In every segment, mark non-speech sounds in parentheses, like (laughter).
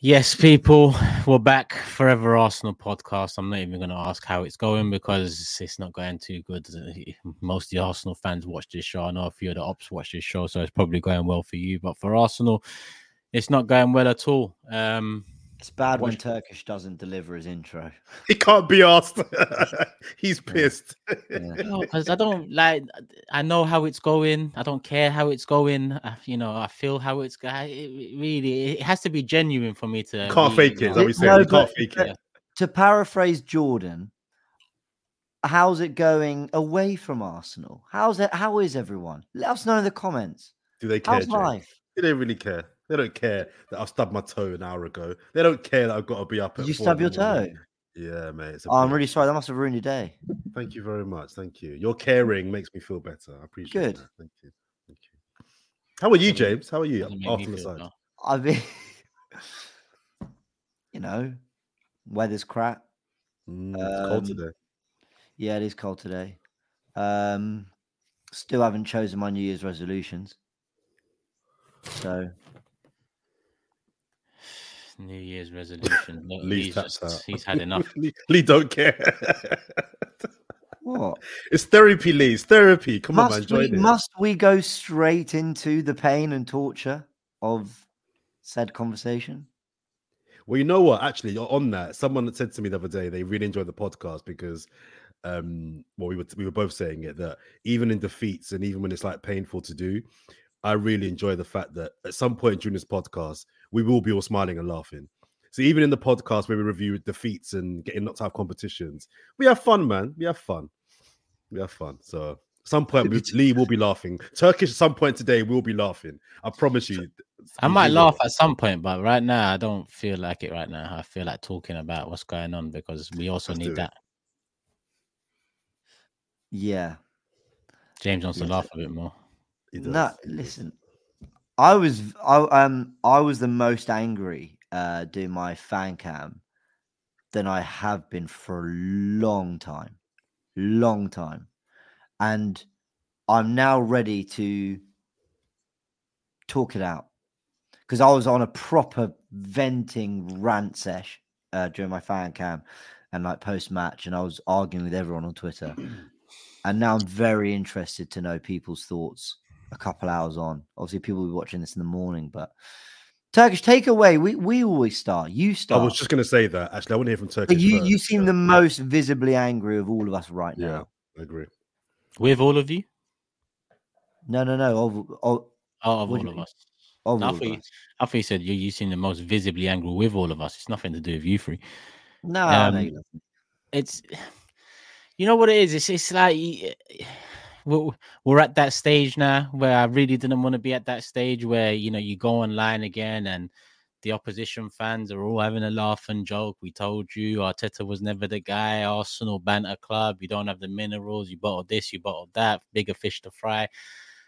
Yes, people, we're back. Forever Arsenal podcast. I'm not even going to ask how it's going because it's not going too good. Most of the Arsenal fans watch this show. I know a few of the ops watch this show, so it's probably going well for you. But for Arsenal, it's not going well at all. Um, it's bad when Turkish doesn't deliver his intro. (laughs) He can't be asked. (laughs) He's pissed. Because (laughs) yeah. I don't like. I know how it's going. I don't care how it's going. I, you know, I feel how it's going. It really, it has to be genuine for me to. Can't really, fake it. No, can't fake it. To paraphrase Jordan, how's it going away from Arsenal? How's it? How is everyone? Let us know in the comments. Do they care? How's Jay? life? Do they really care? They don't care that I stubbed my toe an hour ago. They don't care that I've got to be up. Did you stub your toe? Yeah, mate. Oh, I'm really sorry. That must have ruined your day. Thank you very much. Thank you. Your caring makes me feel better. I appreciate Good. That. Thank you. Thank you. How are you, James? How are you? After the side. I mean, (laughs) you know, weather's crap. Mm, um, cold today. Yeah, it is cold today. Um, still haven't chosen my New Year's resolutions. So New Year's resolution. (laughs) Look, Lee's, he's, just, he's had enough. (laughs) Lee, Lee don't care. (laughs) what? It's therapy, Lee. It's therapy. Come must on, man. Join we, it. Must we go straight into the pain and torture of said conversation? Well, you know what? Actually, on that, someone said to me the other day they really enjoyed the podcast because, um, well, we were we were both saying it that even in defeats and even when it's like painful to do, I really enjoy the fact that at some point during this podcast, we will be all smiling and laughing. So even in the podcast where we review defeats and getting knocked out of competitions, we have fun, man. We have fun. We have fun. So at some point we, Lee will be laughing. Turkish at some point today we will be laughing. I promise you. I might laugh at some point, but right now I don't feel like it. Right now, I feel like talking about what's going on because we also Let's need that. Yeah. James wants yes. to laugh a bit more. No, listen. I was I um I was the most angry uh doing my fan cam than I have been for a long time. Long time. And I'm now ready to talk it out. Because I was on a proper venting rant sesh uh, during my fan cam and like post match, and I was arguing with everyone on Twitter. (clears throat) and now I'm very interested to know people's thoughts a couple hours on. Obviously, people will be watching this in the morning, but Turkish takeaway. We we always start. You start. I was just going to say that. Actually, I want to hear from Turkish. you first, you seem the most visibly angry of all of us right now. Yeah, I agree. With all of you? No, no, no. Of, of, oh, of all of us. Of I, all thought of you, us. I thought you said you you seem the most visibly angry with all of us. It's nothing to do with you three. No, Um, no, you. It's (sighs) you know what it is. It's it's like we're, we're at that stage now where I really didn't want to be at that stage where you know you go online again and the opposition fans are all having a laugh and joke. We told you Arteta was never the guy. Arsenal banter club. You don't have the minerals. You bottled this. You bottled that. Bigger fish to fry.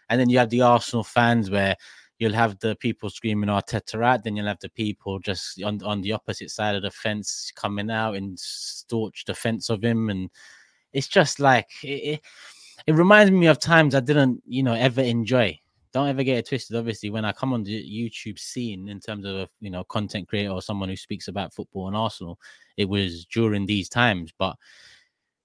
And then you have the Arsenal fans where you'll have the people screaming Arteta out. Then you'll have the people just on on the opposite side of the fence coming out and staunch defense of him and it's just like it, it, it reminds me of times I didn't, you know, ever enjoy. Don't ever get it twisted. Obviously, when I come on the YouTube scene in terms of you know content creator or someone who speaks about football and Arsenal, it was during these times. But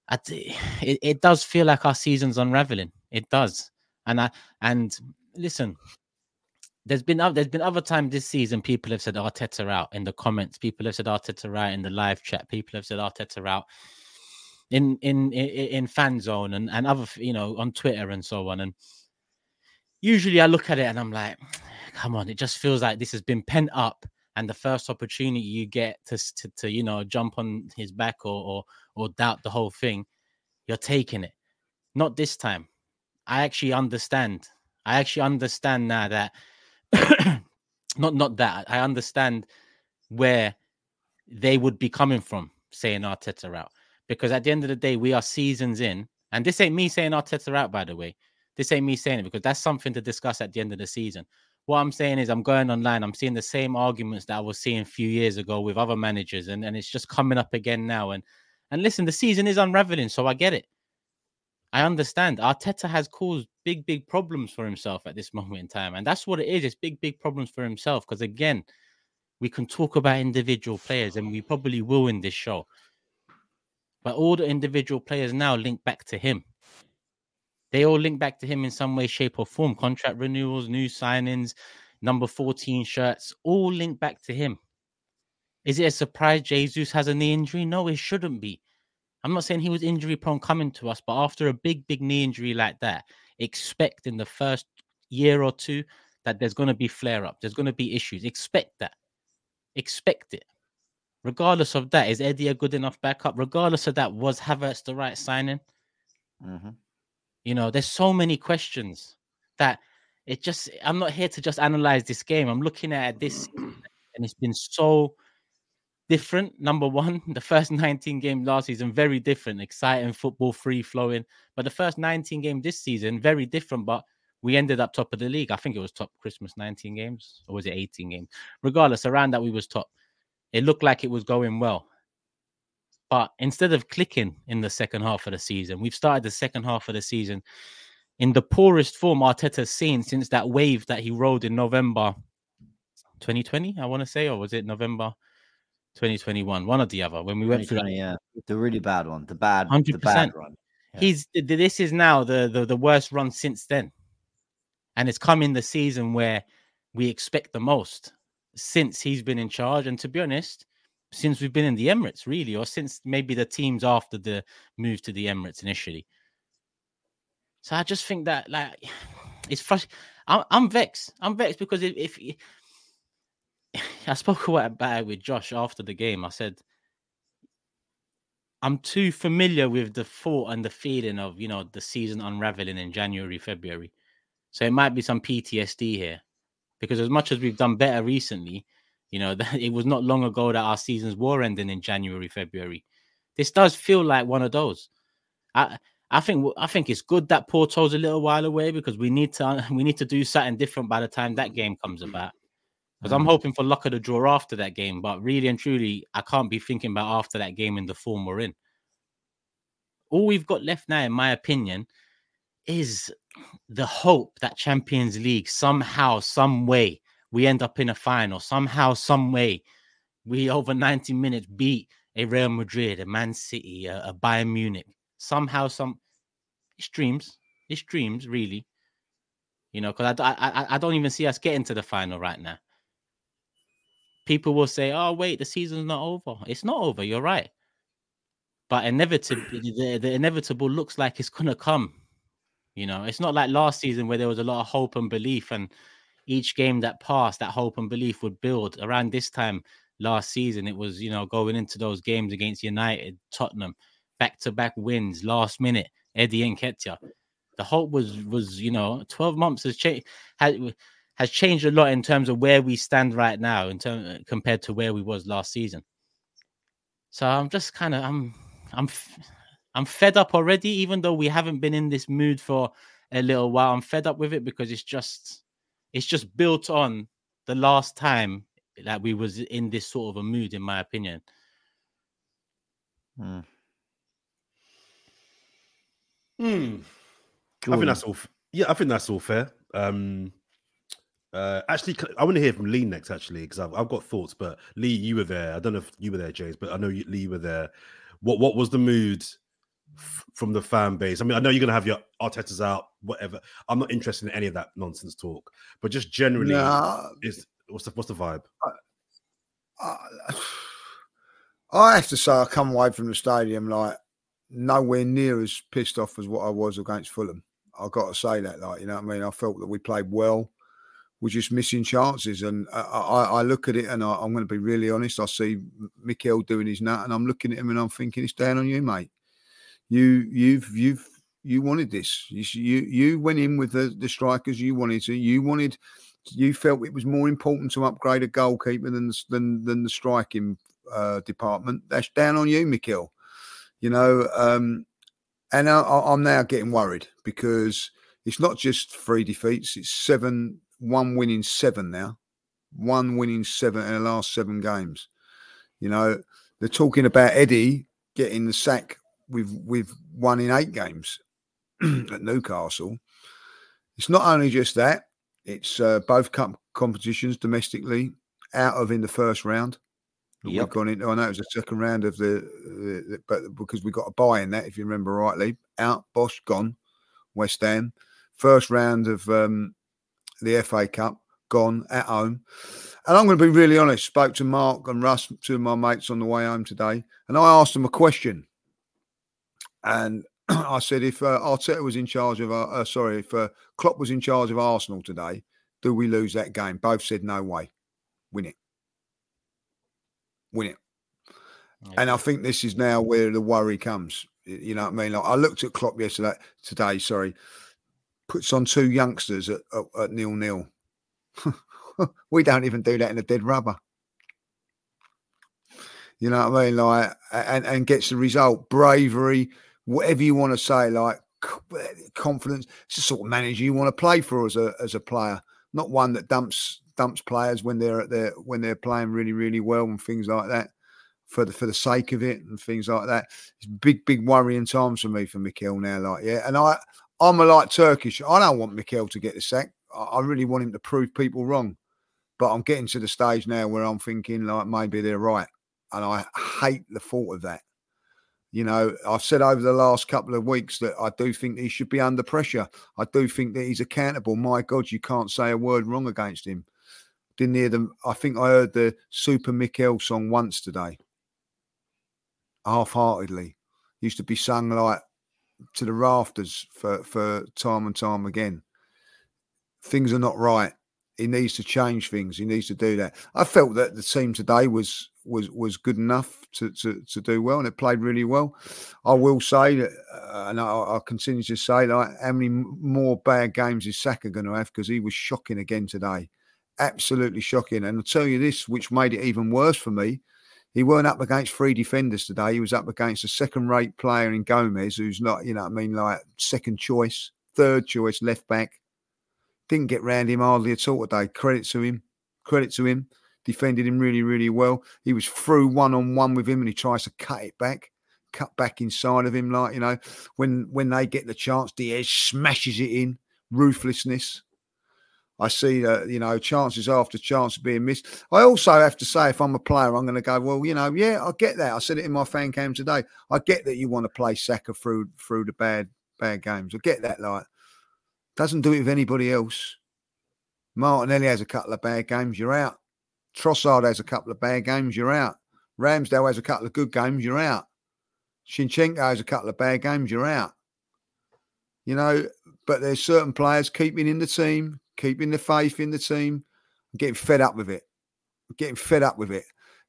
I, (sighs) it, it does feel like our season's unraveling. It does, and I and listen, there's been there's been other times this season people have said Arteta out in the comments. People have said Arteta out in the live chat. People have said Arteta out in in in, fan zone and and other you know on Twitter and so on. And usually I look at it and I'm like, (sighs) come on, it just feels like this has been pent up. And the first opportunity you get to, to, to you know jump on his back or, or or doubt the whole thing, you're taking it. Not this time. I actually understand. I actually understand now that (coughs) not not that I understand where they would be coming from saying Arteta out because at the end of the day we are seasons in, and this ain't me saying Arteta out by the way. This ain't me saying it because that's something to discuss at the end of the season. What I'm saying is I'm going online, I'm seeing the same arguments that I was seeing a few years ago with other managers, and, and it's just coming up again now. And and listen, the season is unraveling, so I get it. I understand. Arteta has caused big, big problems for himself at this (laughs) moment in time. And that's what it is. It's big, big problems for himself. Because again, we can talk about individual players, and we probably will in this show. But all the individual players now link back to him. They all link back to him in some way, shape, or form. Contract renewals, new signings, number 14 shirts, all link back to him. Is it a surprise Jesus has a knee injury? No, it shouldn't be. I'm not saying he was injury prone coming to us, but after a big, big knee injury like that, expect in the first year or two that there's going to be flare up, there's going to be issues. Expect that. Expect it. Regardless of that, is Eddie a good enough backup? Regardless of that, was Havertz the right signing? Mm-hmm. You know, there's so many questions that it just, I'm not here to just analyze this game. I'm looking at this (clears throat) and it's been so different. Number one, (laughs) the first 19 game last season, very different, exciting football, free flowing. But the first 19 game this season, very different. But we ended up top of the league. I think it was top Christmas 19 games, or was it 18 games? Regardless, around that we was top. It looked like it was going well. But instead of clicking in the second half of the season, we've started the second half of the season in the poorest form Arteta's seen since that wave that he rode in November 2020, I want to say, or was it November 2021? One or the other. When we went through that. Yeah, the really bad one, the bad, 100%. The bad run. Yeah. He's this is now the, the the worst run since then, and it's come in the season where we expect the most since he's been in charge. And to be honest, since we've been in the Emirates, really, or since maybe the teams after the move to the Emirates initially. So I just think that like (sighs) it's frustrating. I'm, I'm vexed. I'm vexed because if, if (sighs) I spoke about it with Josh after the game, I said I'm too familiar with the thought and the feeling of you know the season unraveling in January, February. So it might be some PTSD here, because as much as we've done better recently, you know, (laughs) that it was not long ago that our seasons were ending in January, February. This does feel like one of those. I I think I think it's good that Porto's a little while away because we need to (laughs) we need to do something different by the time that game comes about. Because I'm mm. hoping for luck of the draw after that game, but really and truly, I can't be thinking about after that game in the form we're in. All we've got left now, in my opinion, is the hope that Champions League somehow, some way, we end up in a final somehow, some way. We over 90 minutes beat a Real Madrid, a Man City, a, a Bayern Munich. Somehow, some it's dreams. It's dreams, really. You know, because I, I I don't even see us getting to the final right now. People will say, "Oh, wait, the season's not over." It's not over. You're right, but inevitably, the, the inevitable looks like it's gonna come. You know, it's not like last season where there was a lot of hope and belief, and each game that passed, that hope and belief would build. Around this time last season, it was, you know, going into those games against United, Tottenham, back to back wins, last minute, Eddie Nketiah. The hope was, was you know, 12 months has changed, has, has changed a lot in terms of where we stand right now in terms compared to where we was last season. So I'm just kind of, I'm, I'm, I'm fed up already, even though we haven't been in this mood for a little while. I'm fed up with it because it's just it's just built on the last time that we was in this sort of a mood, in my opinion. Hmm. Hmm. I think that's all. f- Yeah, I think that's all fair. Um, uh, actually, c- I want to hear from Lee next. Actually, because I've, I've got thoughts. But Lee, you were there. I don't know if you were there, James, but I know you, Lee were there. What What was the mood f- from the fan base? I mean, I know you're gonna have your Arteta's out, whatever. I'm not interested in any of that nonsense talk. But just generally, Nah, is what's the what's the vibe? I, I have to say, I come away from the stadium like nowhere near as pissed off as what I was against Fulham. I've got to say that, like, you know what I mean? I felt that we played well. We're just missing chances. And I, I, I look at it and I, I'm going to be really honest. I see Mikel doing his nut and I'm looking at him and I'm thinking, it's down on you, mate. You, you've, you've, you wanted this. You, you, you went in with the, the strikers you wanted to. You wanted, you felt it was more important to upgrade a goalkeeper than the- than than the striking uh, department. That's down on you, Mikel. You know, um, and I, I'm now getting worried because it's not just three defeats; it's seven, one winning seven now, one winning seven in the last seven games. You know, they're talking about Eddie getting the sack with with one in eight games (clears throat) at Newcastle. It's not only just that; it's uh, both cup competitions domestically out of in the first round. Yep. We've gone into. I know it was the second round of the, the, the- but because we got a buy in that, if you remember rightly, out Bosch gone, West Ham. First round of um, the FA Cup gone at home. And I'm going to be really honest. Spoke to Mark and Russ, two of my mates, on the way home today, and I asked them a question. And (clears throat) I said, if uh, Arteta was in charge of, uh, uh, sorry, if uh, Klopp was in charge of Arsenal today, do we lose that game? Both said no way, win it, win it. And I think this is now where the worry comes. You know what I mean? Like I looked at Klopp yesterday, today, sorry, puts on two youngsters at, at, at nil nil. (laughs) we don't even do that in a dead rubber. You know what I mean? Like, and, and gets the result, bravery, whatever you want to say, like confidence. It's the sort of manager you want to play for as a as a player, not one that dumps dumps players when they're at their when they're playing really really well and things like that for the for the sake of it and things like that. It's big big worrying times for me for Mikel now. Like yeah, and I I'm a like Turkish. I don't want Mikel to get the sack. I, I really want him to prove people wrong. But I'm getting to the stage now where I'm thinking like maybe they're right, and I hate the thought of that. You know, I've said over the last couple of weeks that I do think he should be under pressure. I do think that he's accountable. My God, you can't say a word wrong against him. Didn't hear them. I think I heard the Super Mikel song once today, half heartedly. Used to be sung like to the rafters for, for time and time again. Things are not right. He needs to change things. He needs to do that. I felt that the team today was was was good enough to to, to do well, and it played really well. I will say that, uh, and I, I'll continue to say, like, how many more bad games is Saka going to have? Because he was shocking again today, absolutely shocking. And I'll tell you this, which made it even worse for me. He weren't up against three defenders today. He was up against a second-rate player in Gomez, who's not, you know, what I mean, like second choice, third choice left back. Didn't get round him hardly at all today. Credit to him. Credit to him. Defended him really, really well. He was through one on one with him and he tries to cut it back, cut back inside of him. Like, you know, when when they get the chance, Diaz smashes it in. Ruthlessness. I see that, you know, chances after chance being missed. I also have to say, if I'm a player, I'm going to go, well, you know, yeah, I get that. I said it in my fan cam today. I get that you want to play Saka through through the bad bad games. I get that. Like, doesn't do it with anybody else. Martinelli has a couple of bad games, you're out. Trossard has a couple of bad games, you're out. Ramsdale has a couple of good games, you're out. Zinchenko has a couple of bad games, you're out. You know, but there's certain players keeping in the team, keeping the faith in the team, getting fed up with it. Getting fed up with it.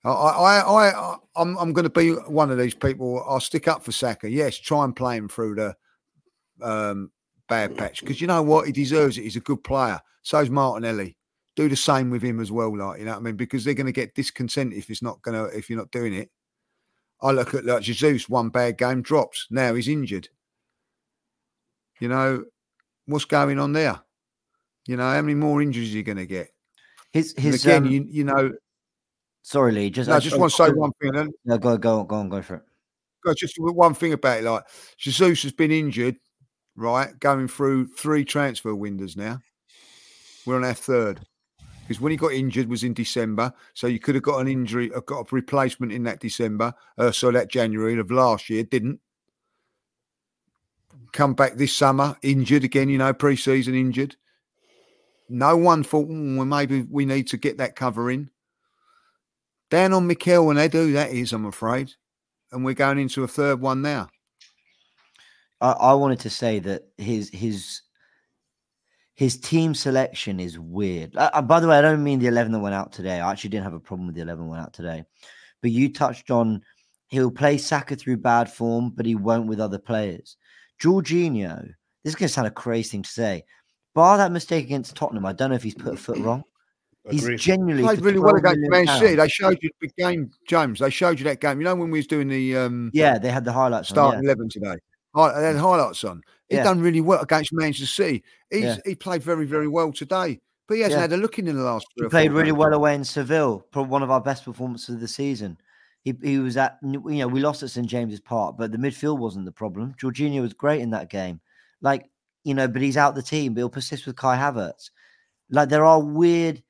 I, I, I, I I'm, I'm going to be one of these people. I'll stick up for Saka. Yes, try and play him through the um, bad patch because you know what, he deserves it. He's a good player. So's Martinelli. Do the same with him as well, like you know what I mean, because they're going to get discontent if it's not going to if you're not doing it. I look at like Jesus, one bad game drops. Now he's injured. You know what's going on there? You know how many more injuries are you going to get? His And his again, um, you you know, sorry, Lee. Just no, I just want to say one thing. and No, go go go on, go for it. Got just one thing about it. Like Jesus has been injured, right, going through three transfer windows now. We're on our third. Because when he got injured was in December, so you could have got an injury, uh, got a replacement in that December, uh, so that January of last year didn't. Come back this summer injured again, you know, pre-season injured. No one thought, "Mm, well, maybe we need to get that cover in. Down on Mikel when they do that is, I'm afraid, and we're going into a third one now. I, I wanted to say that his his his team selection is weird. Uh, uh, by the way, I don't mean the eleven that went out today. I actually didn't have a problem with the eleven that went out today, but you touched on he'll play Saka through bad form, but he won't with other players. Jorginho, this is going to sound a crazy thing to say, bar that mistake against Tottenham, I don't know if he's put a foot wrong. (clears throat) He's Agree. genuinely Played really well against Man City. They showed you the game, James. They showed you that game. You know when we was doing the um, Yeah, they had the highlights. on, starting yeah. eleven today. Hi- had highlights on. He Yeah. done really well against Manchester City. He's Yeah. he played very very well today, but he hasn't Yeah. had a look in in the last. Three He played really games. well away in Seville, probably one of our best performances of the season. He he was at you know we lost at St James's Park, but the midfield wasn't the problem. Jorginho was great in that game, like you know, but he's out the team. But he'll persist with Kai Havertz. Like there are weird,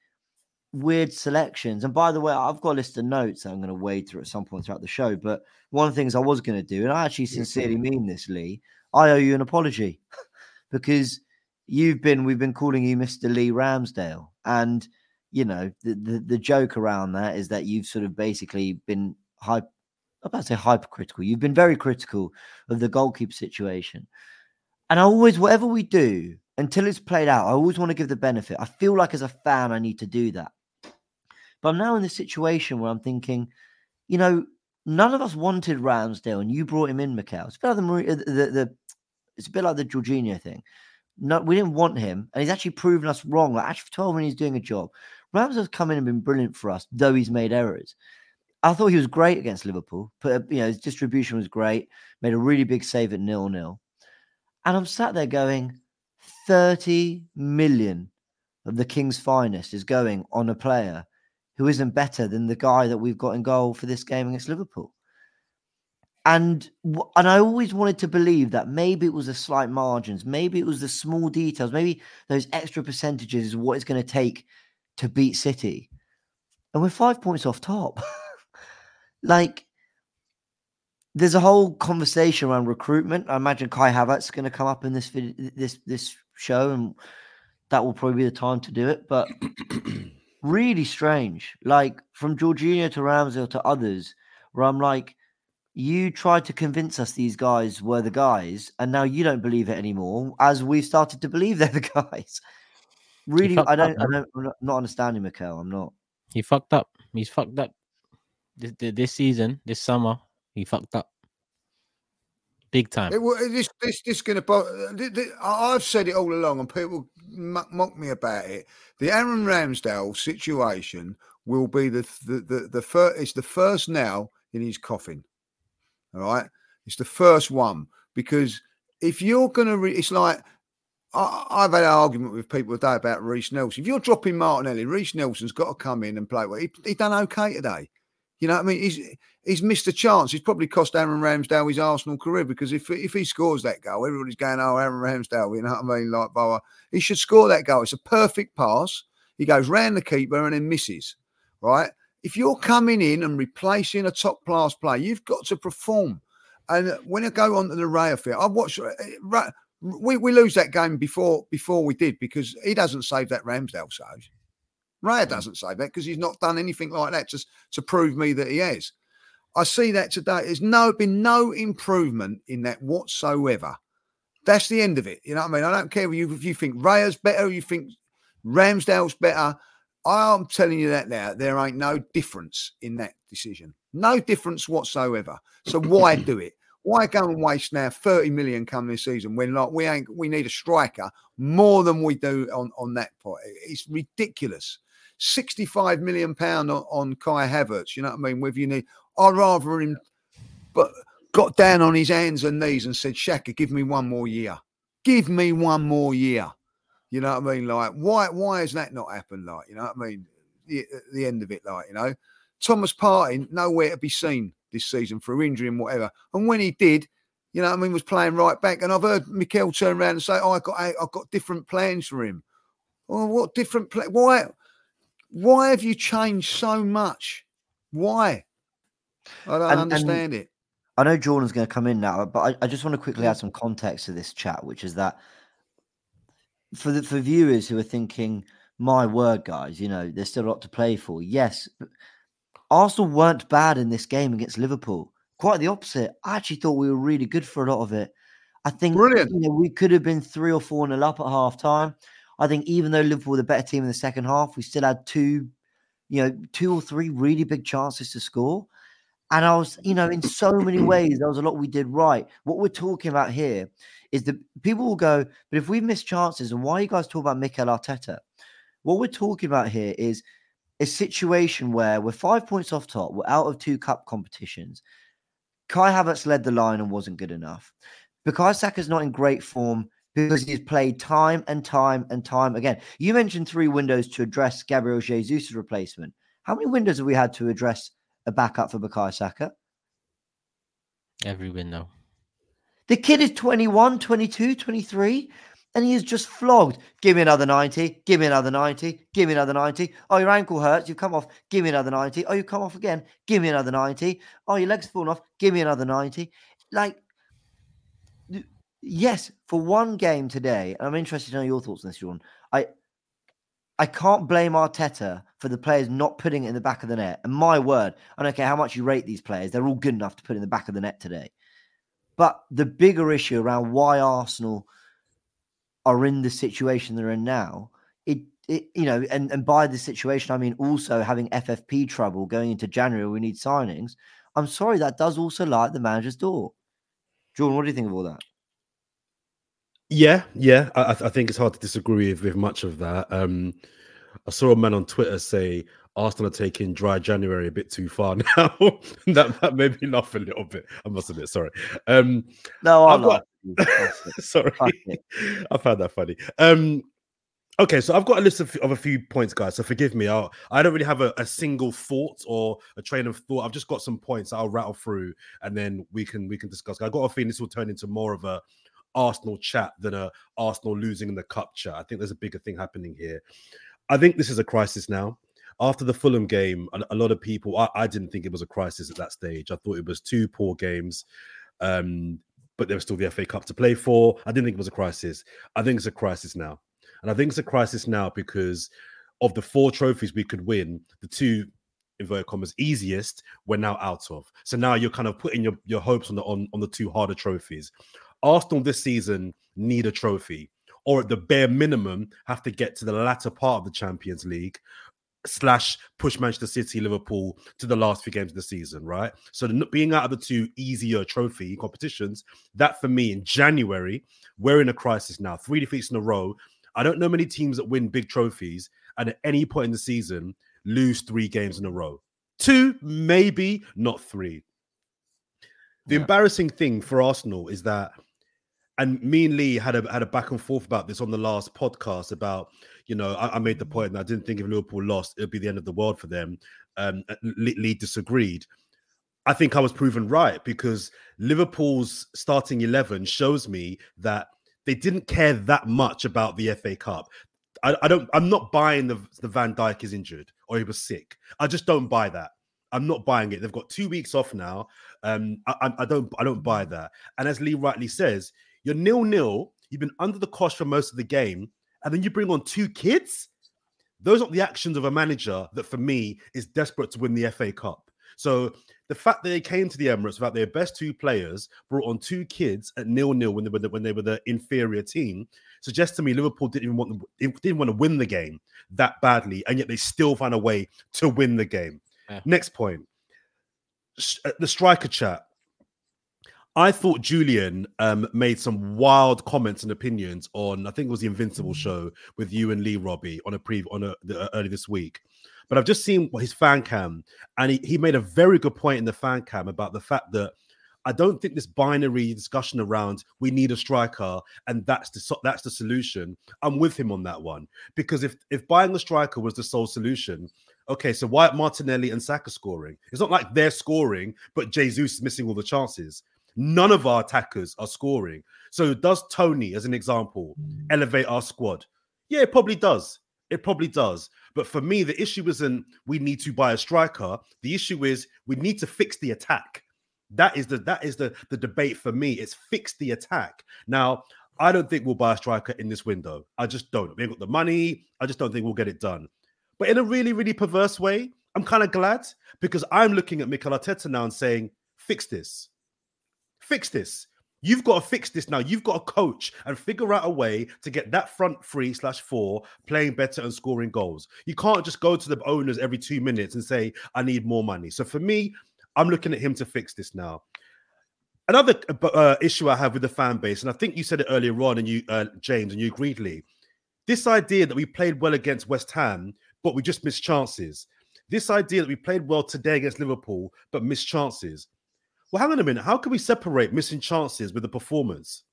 weird selections. And by the way, I've got a list of notes that I'm going to wade through at some point throughout the show. But one of the things I was going to do, and I actually sincerely mean this, Lee, I owe you an apology (laughs) because you've been we've been calling you Mr. Lee Ramsdale, and you know the, the the joke around that is that you've sort of basically been hype. I'm about to say hypercritical. You've been very critical of the goalkeeper situation, and I always, whatever we do, until it's played out, I always want to give the benefit. I feel like as a fan, I need to do that. But I'm now in this situation where I'm thinking, you know, none of us wanted Ramsdale, and you brought him in, Mikel. It's a bit like the, uh, the, the, the it's a bit like the Jorginho thing. No, we didn't want him, and he's actually proven us wrong. Like actually, for 12 minutes, he's doing a job. Ramsdale's come in and been brilliant for us, though he's made errors. I thought he was great against Liverpool. But you know, his distribution was great. Made a really big save at nil nil. And I'm sat there going, 30 million of the King's finest is going on a player who isn't better than the guy that we've got in goal for this game against Liverpool. And and I always wanted to believe that maybe it was the slight margins, maybe it was the small details, maybe those extra percentages is what it's going to take to beat City. And we're five points off top. (laughs) like there's a whole conversation around recruitment. I imagine Kai Havertz going to come up in this vid- this this show, and that will probably be the time to do it. But (clears throat) really strange, like from Jorginho to Ramsdale to others, where I'm like, you tried to convince us these guys were the guys, and now you don't believe it anymore, as we've started to believe they're the (laughs) guys. Really, I don't, I don't, I'm not, not understanding Mikel. I'm not. He fucked up. He's fucked up. This, this season, this summer, he fucked up. Big time. It, this this this going uh, to. I've said it all along, and people mock, me about it. The Aaron Ramsdale situation will be the the the, the first. It's the first now in his coffin. All right, it's the first one because if you're going to, re- it's like I, I've had an argument with people today about Reiss Nelson. If you're dropping Martinelli, Reiss Nelson's got to come in and play well. He, he done okay today. You know what I mean? He's he's missed a chance. He's probably cost Aaron Ramsdale his Arsenal career because if if he scores that goal, everybody's going, "Oh, Aaron Ramsdale," you know what I mean? Like, Boa. he should score that goal. It's a perfect pass. He goes round the keeper and then misses. Right? If you're coming in and replacing a top class player, you've got to perform. And when I go on to the Raya field, I've watched. uh, We, we lose that game before before we did because he doesn't save that Ramsdale save. Raya hmm. doesn't say that because he's not done anything like that just to prove me that he has. I see that today. There's no been no improvement in that whatsoever. That's the end of it. You know what I mean? I don't care if you if you think Raya's better, you think Ramsdale's better. I'm telling you that now. There ain't no difference in that decision. No difference whatsoever. So why do it? Why go and waste now 30 million come this season when like we ain't we need a striker more than we do on, on that point. It's ridiculous. 65 million pound on, on Kai Havertz, you know what I mean? Whether you need I'd rather him but got down on his hands and knees and said, Xhaka, give me one more year. Give me one more year. You know what I mean? Like, why why has that not happened? Like, you know what I mean? The, the end of it, like, you know, Thomas Partey, nowhere to be seen this season through injury and whatever. And when he did, you know, what I mean, was playing right back. And I've heard Mikel turn around and say, "Oh, I got, I, have got different plans for him." Well, what different play? Why, why have you changed so much? Why? I don't And- understand it. I know Jordan's going to come in now, but I, I just want to quickly add some context to this chat, which is that for the for viewers who are thinking, "My word, guys, you know, there's still a lot to play for." Yes, Arsenal weren't bad in this game against Liverpool. Quite the opposite. I actually thought we were really good for a lot of it. I think. You know, we could have been three or four nil up at half time. I think even though Liverpool were the better team in the second half, we still had two, you know, two or three really big chances to score. And I was, you know, in so many ways, there was a lot we did right. What we're talking about here is that people will go, but if we miss chances, and why are you guys talking about Mikel Arteta? What we're talking about here is a situation where we're five points off top, we're out of two cup competitions. Kai Havertz led the line and wasn't good enough. Bukayo Saka's not in great form because he's played time and time and time again. You mentioned three windows to address Gabriel Jesus' replacement. How many windows have we had to address a backup for Bukayo Saka? Every window. The kid is 21, 22, 23, and he is just flogged. Give me another 90. Give me another 90. Give me another 90. Oh, your ankle hurts. You've come off. Give me another 90. Oh, you come off again. Give me another 90. Oh, your leg's fallen off. Give me another 90. Like, yes, for one game today, and I'm interested to know your thoughts on this, Jordan. I I can't blame Arteta for the players not putting it in the back of the net. And my word, I don't care how much you rate these players, they're all good enough to put in the back of the net today. But the bigger issue around why Arsenal are in the situation they're in now, it, it you know, and, and by the situation, I mean also having FFP trouble going into January, we need signings. I'm sorry, that does also lie at the manager's door. Jordan, what do you think of all that? Yeah, yeah, I, I think it's hard to disagree with, with much of that. Um, I saw a man on Twitter say Arsenal are taking dry January a bit too far (laughs) now. that, that made me laugh a little bit. I must admit, sorry. Um, No, I'm got- (laughs) sorry, I found that funny. Um, okay, so I've got a list of, of a few points, guys. So forgive me. I'll, I don't really have a, a single thought or a train of thought. I've just got some points I'll rattle through, and then we can we can discuss. I got a feeling this will turn into more of a Arsenal chat than a Arsenal losing in the cup chat. I think there's a bigger thing happening here. I think this is a crisis now. After the Fulham game, a, a lot of people, I, I didn't think it was a crisis at that stage. I thought it was two poor games. Um, but there was still the FA Cup to play for. I didn't think it was a crisis. I think it's a crisis now. And I think it's a crisis now because of the four trophies we could win, the two inverted commas easiest we're now out of. So now you're kind of putting your, your hopes on the on, on the two harder trophies. Arsenal this season need a trophy, or at the bare minimum, have to get to the latter part of the Champions League slash push Manchester City, Liverpool to the last few games of the season, right? So the, being out of the two easier trophy competitions, that for me in January, we're in a crisis now. Three defeats in a row. I don't know many teams that win big trophies and at any point in the season lose three games in a row. Two, maybe not three. The Yeah. embarrassing thing for Arsenal is that, and me and Lee had a had a back and forth about this on the last podcast about, you know, I, I made the point that I didn't think if Liverpool lost, it'd be the end of the world for them. Um, Lee, Lee disagreed. I think I was proven right because Liverpool's starting 11 shows me that they didn't care that much about the FA Cup. I, I don't, I'm not buying the, the Van Dijk is injured or he was sick. I just don't buy that. I'm not buying it. They've got two weeks off now. Um, I- I don't, I don't buy that. And as Lee rightly says, you're nil nil. You've been under the cosh for most of the game, and then you bring on two kids. Those aren't the actions of a manager that, for me, is desperate to win the FA Cup. So the fact that they came to the Emirates without their best two players, brought on two kids at nil nil when they were the, when they were the inferior team, suggests to me Liverpool didn't even want to, didn't want to win the game that badly, and yet they still found a way to win the game. Yeah. Next point, uh, the striker chat. I thought Julian um, made some wild comments and opinions on. I think it was the Invincible show with you and Lee Robbie on a pre on a the, early this week. But I've just seen his fan cam, and he, he made a very good point in the fan cam about the fact that I don't think this binary discussion around we need a striker and that's the so- that's the solution. I'm with him on that one because if if buying a striker was the sole solution, okay, so why Martinelli and Saka scoring? It's not like they're scoring, but Jesus is missing all the chances. None of our attackers are scoring. So does Toney, as an example, mm. elevate our squad? Yeah, it probably does. It probably does. But for me, the issue isn't we need to buy a striker. The issue is we need to fix the attack. That is the that is the the debate for me. It's fix the attack. Now, I don't think we'll buy a striker in this window. I just don't. We ain't got the money. I just don't think we'll get it done. But in a really, really perverse way, I'm kind of glad because I'm looking at Mikel Arteta now and saying, fix this. Fix this. You've got to fix this now. You've got to coach and figure out a way to get that front three slash four playing better and scoring goals. You can't just go to the owners every two minutes and say, I need more money. So for me, I'm looking at him to fix this now. Another uh, uh issue I have with the fan base, and I think you said it earlier on, and you, uh, James, and you agreed, Lee. This idea that we played well against West Ham, but we just missed chances. This idea that we played well today against Liverpool, but missed chances. Well, hang on a minute. How can we separate missing chances with the performance?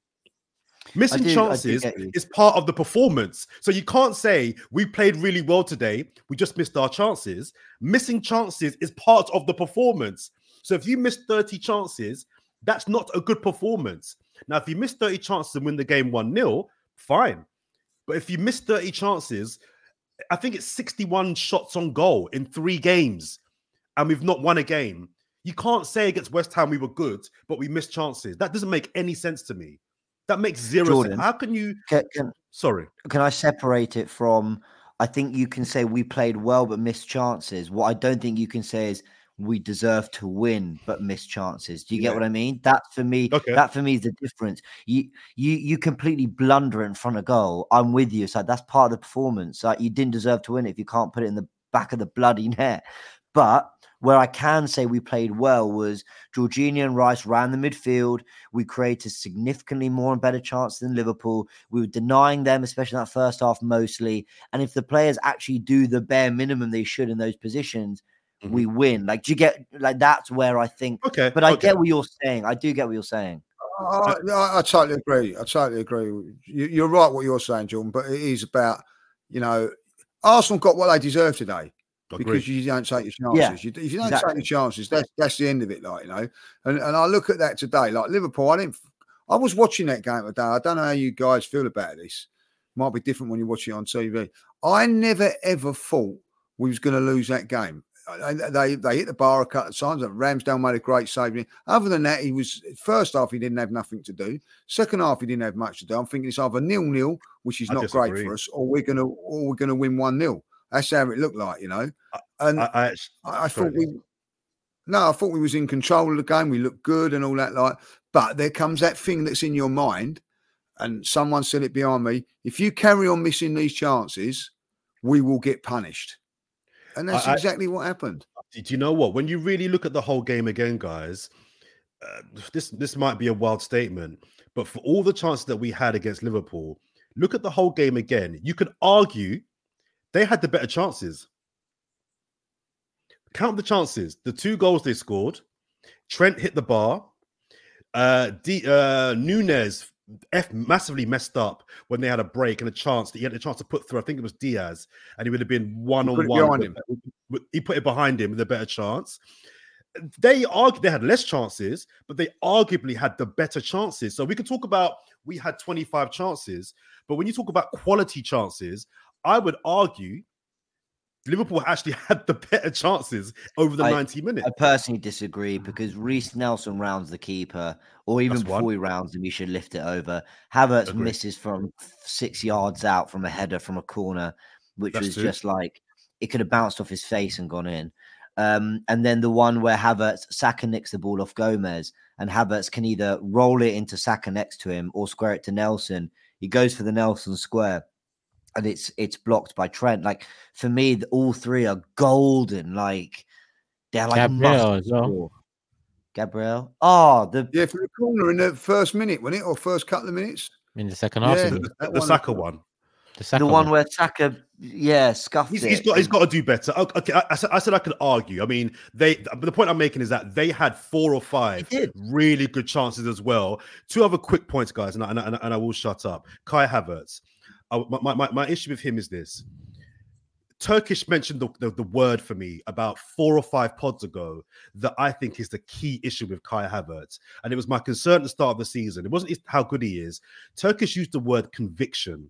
Missing do- chances is part of the performance. So you can't say we played really well today, we just missed our chances. Missing chances is part of the performance. So if you miss 30 chances, that's not a good performance. Now, if you miss 30 chances and win the game 1 0, fine. But if you miss 30 chances, I think it's 61 shots on goal in three games, and we've not won a game. You can't say against West Ham we were good, but we missed chances. That doesn't make any sense to me. That makes zero Jordan. sense. How can you? Can, can, Sorry. can I separate it from? I think you can say we played well but missed chances. What I don't think you can say is we deserve to win but missed chances. Do you get Yeah. what I mean? That for me, Okay. that for me is the difference. You you you completely blunder in front of goal. I'm with you. So that's part of the performance. Like you didn't deserve to win it if you can't put it in the back of the bloody net. But where I can say we played well was Jorginho and Rice ran the midfield. We created significantly more and better chances than Liverpool. We were denying them, especially in that first half, mostly. And if the players actually do the bare minimum they should in those positions, we mm-hmm. win. Like, do you get like that's where I think? Okay. But I okay. get what you're saying. I do get what you're saying. I, I, I totally agree. I totally agree. You, you're right what you're saying, Jordan. But it is about, you know, Arsenal got what they deserve today because you don't take your Yeah, chances. you, if you don't exactly. take your chances, that's that's the end of it. Like you know, and and I look at that today. Like Liverpool, I didn't. I was watching that game today. I don't know how you guys feel about this. Might be different when you watch it on TV. I never ever thought we was going to lose that game. They they hit the bar a couple of times. Ramsdale made a great save. Other than that, he was first half he didn't have nothing to do. Second half he didn't have much to do. I'm thinking it's either nil nil, which is I not great for us, or we're gonna or we're gonna win one 0 That's how it looked like, you know. And I, I, I, I thought we no, I thought we was in control of the game. We looked good and all that. Like, but there comes that thing that's in your mind, and someone said it behind me. If you carry on missing these chances, we will get punished, and that's exactly what happened. do you know what? When you really look at the whole game again, guys, uh, this this might be a wild statement, but for all the chances that we had against Liverpool, look at the whole game again. You could argue they had the better chances. Count the chances. The two goals they scored. Trent hit the bar. Uh, D, uh, Nunez F massively messed up when they had a break and a chance that he had a chance to put through. I think it was Diaz, and he would have been one on one. behind with- him. with- He put it behind him with a better chance. They argue they had less chances, but they arguably had the better chances. So we can talk about we had 25 chances, but when you talk about quality chances, I would argue Liverpool actually (laughs) had the better chances over the I- 90 minutes. I personally disagree because Reiss Nelson rounds the keeper, or even That's before one. he rounds him, he should lift it over. Havertz Agreed. misses from six yards out from a header from a corner, which That's was true. just like it could have bounced off his face and gone in. Um, and then the one where Havertz Saka nicks the ball off Gomez, and Havertz can either roll it into Saka next to him or square it to Nelson. He goes for the Nelson square, and it's it's blocked by Trent. Like for me, th- all three are golden. Like they're like Gabriel as well. Gabriel. Oh, the Yeah, for the corner in the first minute, wasn't it, or first couple of minutes? in the second half. Yeah, you mean? the, that the one- Saka one. the second the one where Saka, yeah, scuffed He's, it. he's got he's and- got to do better. Okay, okay, I, I said I said I could argue. I mean, they. But the point I'm making is that they had four or five really good chances as well. Two other quick points, guys, and I, and I, and I will shut up. Kai Havertz. My, my my issue with him is this: Turkish mentioned the, the, the word for me about four or five pods ago that I think is the key issue with Kai Havertz. And it was my concern at the start of the season. It wasn't how good he is. Turkish used the word conviction.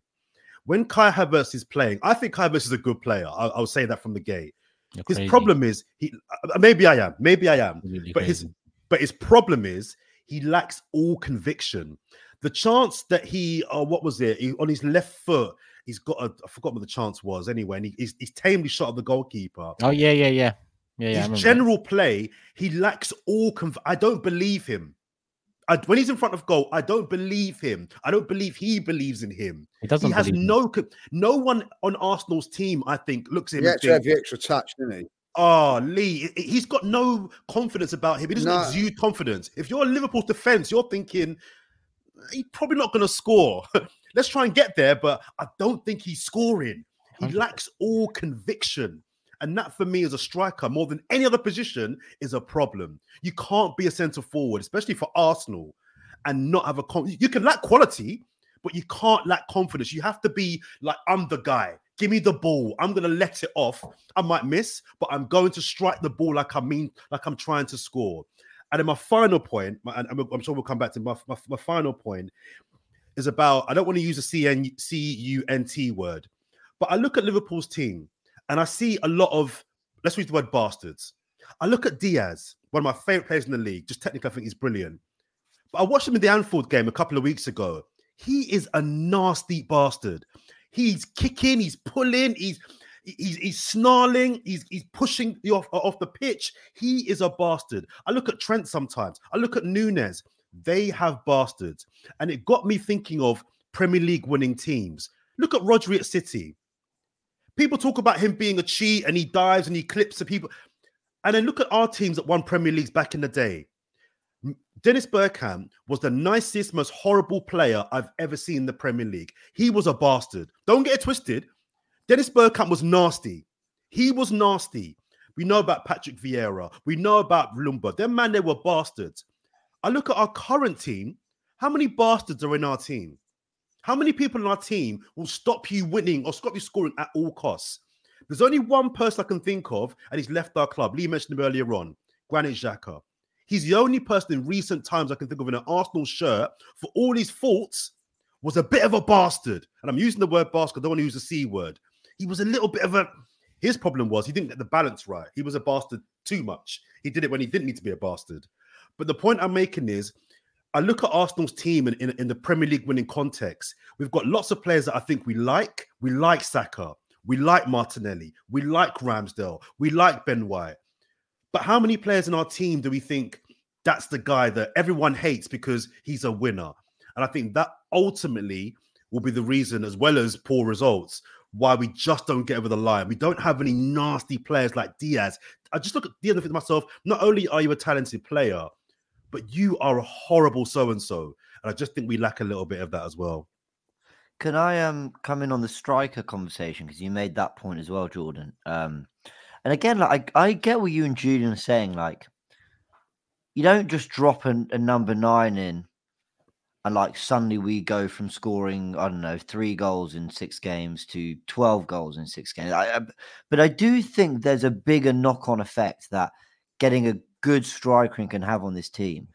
When Kai Havertz is playing, I think Kai Havertz is a good player. I'll, I'll say that from the gate. You're His crazy. problem is he uh, maybe I am, maybe I am, Really but his but his problem is he lacks all conviction. The chance that he, uh, what was it? He, on his left foot, he's got a, I forgot what the chance was anyway, and he, he's, he's tamely shot at the goalkeeper. Oh yeah, yeah, yeah, yeah, yeah. His remember that. general play, he lacks all. Conv- I don't believe him. I, when he's in front of goal, I don't believe him. I don't believe he believes in him. He doesn't. He has believe him. no. No one on Arsenal's team, I think, looks at him He had to have the extra touch, didn't he? Oh, Lee, he's got no confidence about him. He doesn't No. exude confidence. If you're Liverpool's defense, you're thinking he's probably not going to score. (laughs) Let's try and get there, but I don't think he's scoring. He 100%. lacks all conviction. And that for me as a striker, more than any other position, is a problem. You can't be a centre forward, especially for Arsenal, and not have a con- you can lack quality, but you can't lack confidence. You have to be like, I'm the guy. Give me the ball. I'm gonna let it off. I might miss, but I'm going to strike the ball like I mean, like I'm trying to score. And then my final point, my- and I'm, sure we'll come back to my, my, my final point, is about I don't want to use the CN, C-U-N-T word, but I look at Liverpool's team and I see a lot of let's use the word bastards. I look at Diaz, one of my favorite players in the league. Just technically, I think he's brilliant. But I watched him in the Anfield game a couple of weeks ago. He is a nasty bastard. He's kicking, he's pulling, he's he's, he's snarling, he's he's pushing you off, uh, off the pitch. He is a bastard. I look at Trent sometimes. I look at Nunez. They have bastards, and it got me thinking of Premier League winning teams. Look at Rodri at City. People talk about him being a cheat and he dives and he clips the people. And then look at our teams that won Premier Leagues back in the day. Dennis Bergkamp was the nicest, most horrible player I've ever seen in the Premier League. He was a bastard. Don't get it twisted. Dennis Bergkamp was nasty. He was nasty. We know about Patrick Vieira. We know about Lumba. Them man, they were bastards. I look at our current team. How many bastards are in our team? How many people in our team will stop you winning or stop you scoring at all costs? There's only one person I can think of, and he's left our club. Lee mentioned him earlier on, Granit Xhaka. He's the only person in recent times I can think of in an Arsenal shirt for all his faults was a bit of a bastard. And I'm using the word bastard. I don't want to use the C word. He was a little bit of a. His problem was he didn't get the balance right. He was a bastard too much. He did it when he didn't need to be a bastard. But the point I'm making is I look at Arsenal's team in, in, in the Premier League winning context. We've got lots of players that I think we like. We like Saka. We like Martinelli. We like Ramsdale. We like Ben White. But how many players in our team do we think that's the guy that everyone hates because he's a winner? And I think that ultimately will be the reason, as well as poor results, why we just don't get over the line. We don't have any nasty players like Diaz. I just look at Diaz and think to myself, not only are you a talented player, but you are a horrible so and so. And I just think we lack a little bit of that as well. Can I um come in on the striker conversation because you made that point as well, Jordan? Um, and again, like I, I get what you and Julian are saying. Like, you don't just drop an, a number nine in, and like suddenly we go from scoring I don't know three goals in six games to twelve goals in six games. I, I, but I do think there's a bigger knock-on effect that getting a good striker can have on this team,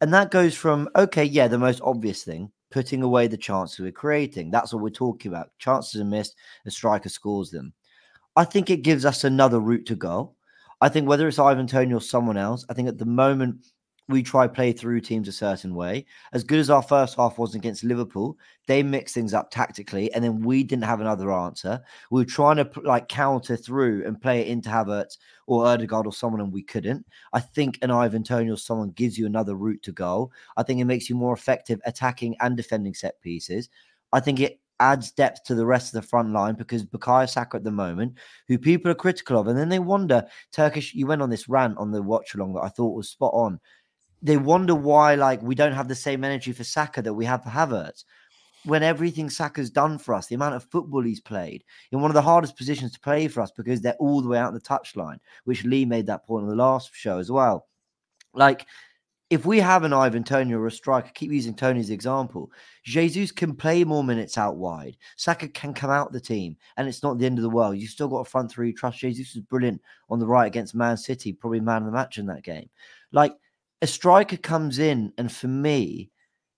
and that goes from okay, yeah, the most obvious thing putting away the chances we're creating. That's what we're talking about. Chances are missed, a striker scores them. I think it gives us another route to go. I think whether it's Ivan Toney or someone else, I think at the moment we try play through teams a certain way. As good as our first half was against Liverpool, they mixed things up tactically, and then we didn't have another answer. We were trying to like counter through and play it into Havertz or Odegaard or someone, and we couldn't. I think an Ivan Toney or someone gives you another route to go. I think it makes you more effective attacking and defending set pieces. I think it adds depth to the rest of the front line because Bukayo Saka at the moment, who people are critical of, and then they wonder, Turkish, you went on this rant on the watch along that I thought was spot on. They wonder why, like, we don't have the same energy for Saka that we have for Havertz. When everything Saka's done for us, the amount of football he's played in one of the hardest positions to play for us because they're all the way out the touchline, which Lee made that point on the last show as well. Like, if we have an Ivan Toney or a striker, keep using Toney's example. Jesus can play more minutes out wide. Saka can come out the team, and it's not the end of the world. You've still got a front three. Trust Jesus was brilliant on the right against Man City, probably man of the match in that game. Like a striker comes in, and for me,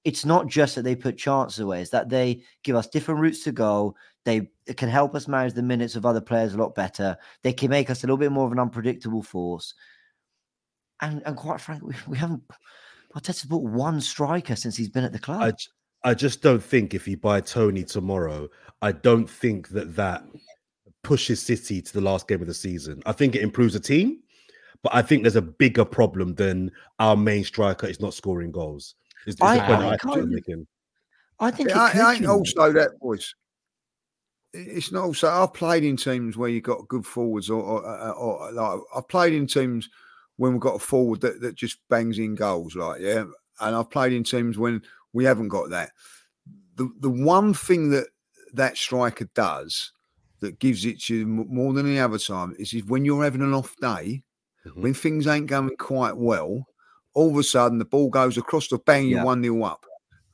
it's not just that they put chances away, it's that they give us different routes to go. They can help us manage the minutes of other players a lot better. They can make us a little bit more of an unpredictable force and and quite frankly, (laughs) we, we haven't. Arteta's bought one striker since he's been at the club. I, I just don't think if you buy Toney tomorrow, I don't think that that pushes City to the last game of the season. I think it improves the team, but I think there's a bigger problem than our main striker is not scoring goals. Is, is I, I, I, I, think it, it ain't also that, boys. It's not also. I've played in teams where you got good forwards, or, or, or, or like I've played in teams when we've got a forward that, that just bangs in goals, like yeah. And I've played in teams when we haven't got that. The the one thing that that striker does that gives it to you more than any other time is, is when you're having an off day, mm-hmm. when things ain't going quite well, all of a sudden the ball goes across the bang, you one nil up.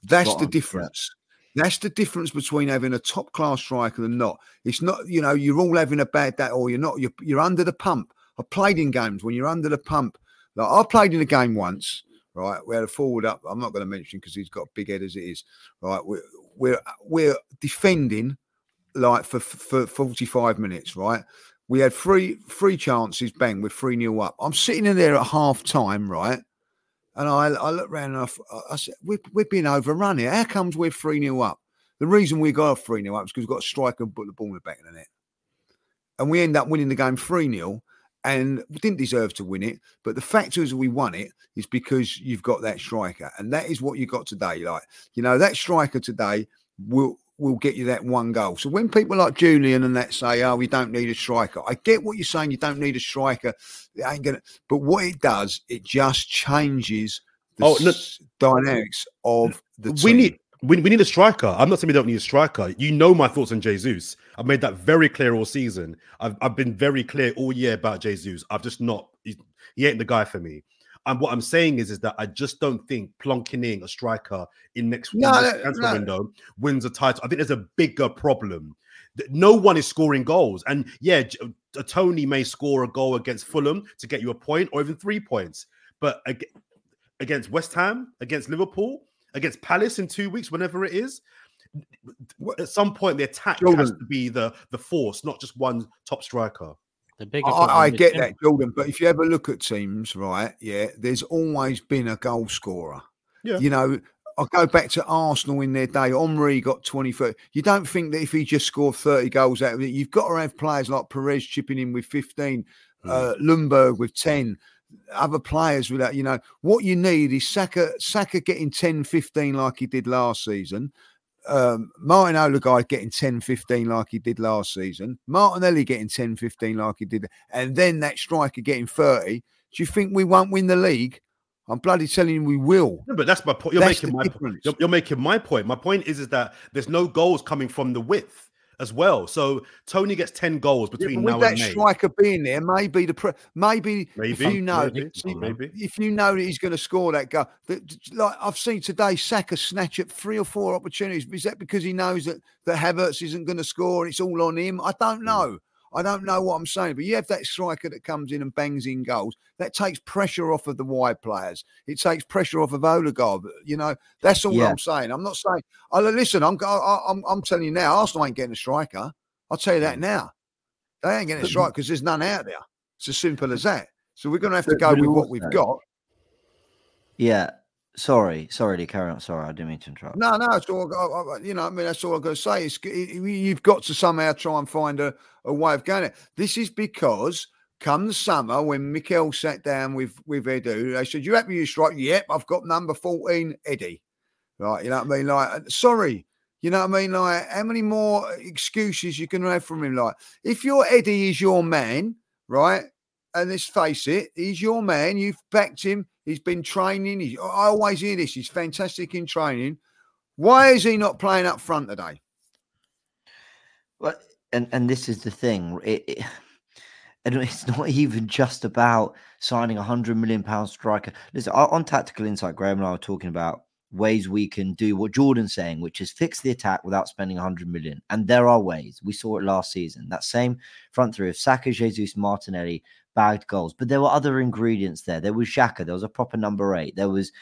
That's Spot the on. difference. Yeah. That's the difference between having a top class striker and not. It's not, you know, you're all having a bad day or you're not, you're, you're under the pump. I played in games when you're under the pump. Like I played in a game once, right? We had a forward up. I'm not going to mention because he's got a big head as it is, right? We're we're we're defending like for for 45 minutes, right? We had three three chances, bang, we're three nil up. I'm sitting in there at half time, right? And I, I look around and I, I said, we're, we're being overrun here. How comes we're 3 nil up? The reason we got 3 nil up is because we've got a striker and put the ball in the back of the net. And we end up winning the game 3 0 and we didn't deserve to win it. But the fact is, we won it is because you've got that striker, and that is what you got today. Like you know, that striker today will will get you that one goal. So when people like Julian and that say, "Oh, we don't need a striker," I get what you're saying. You don't need a striker. It ain't gonna. But what it does, it just changes the oh, look, dynamics of the. Team. We need we, we need a striker. I'm not saying we don't need a striker. You know my thoughts on Jesus. I've made that very clear all season. I've, I've been very clear all year about Jesus. I've just not, he, he ain't the guy for me. And what I'm saying is, is that I just don't think plonking in a striker in next, no, transfer no. window wins a title. I think there's a bigger problem. No one is scoring goals. And yeah, uh, Toney may score a goal against Fulham to get you a point or even three points. But against West Ham, against Liverpool, against Palace in two weeks, whenever it is. At some point, the attack Jordan. has to be the the force, not just one top striker. The bigger I, I get that, Jordan. But if you ever look at teams, right, yeah, there's always been a goal scorer. Yeah. You know, I go back to Arsenal in their day. Henry got 20, You don't think that if he just scored 30 goals out of it, you've got to have players like Pires chipping in with 15, mm. uh, Ljungberg with 10, other players without, you know, what you need is Saka, Saka getting 10, 15 like he did last season. Um, Martin Odegaard getting 10, 15 like he did last season. Martinelli getting 10, 15 like he did. And then that striker getting 30. Do you think we won't win the league? I'm bloody telling you we will. No, but that's my point. You're that's making my point. You're, you're, making my point. My point is, is that there's no goals coming from the width as well. So Toney gets 10 goals between yeah, now and that striker being there, maybe the pre- maybe, maybe if you know maybe, maybe. if you know that he's going to score that goal. That, like I've seen today, Saka snatch at three or four opportunities. Is that because he knows that that Havertz isn't going to score and it's all on him? I don't hmm. know. I don't know what I'm saying, but you have that striker that comes in and bangs in goals. That takes pressure off of the wide players. It takes pressure off of Odegaard. You know, that's all yeah. I'm saying. I'm not saying. I listen. I'm, I, I'm I'm telling you now. Arsenal ain't getting a striker. I'll tell you that mm. now. They ain't getting a striker because there's none out there. It's as simple as that. So we're going to have to go with what we've got. Yeah, Sorry, sorry to carry on. Sorry, I didn't mean to interrupt. No, no, it's all. You know, I mean, that's all I'm going to say. Is you've got to somehow try and find a, a way of going it. This is because come the summer when Mikel sat down with with Edu, they said, "You happy you strike?" Yep, I've got number fourteen, Eddie. Right, you know what I mean? Like, sorry, you know what I mean? Like, how many more excuses you can have from him? Like, if your Eddie is your man, right? And let's face it, he's your man. You've backed him. He's been training. I always hear this. He's fantastic in training. Why is he not playing up front today? Well, and and this is the thing. It, it, (sighs) And it's not even just about signing a hundred million pound striker. Listen, on on Tactical Insight, Graham and I were talking about ways we can do what Jordan's saying, which is fix the attack without spending a 100 million. And there are ways. We saw it last season. That same front three of Saka, Jesus, Martinelli bagged goals. But there were other ingredients there. There was Xhaka. There was a proper number eight. There was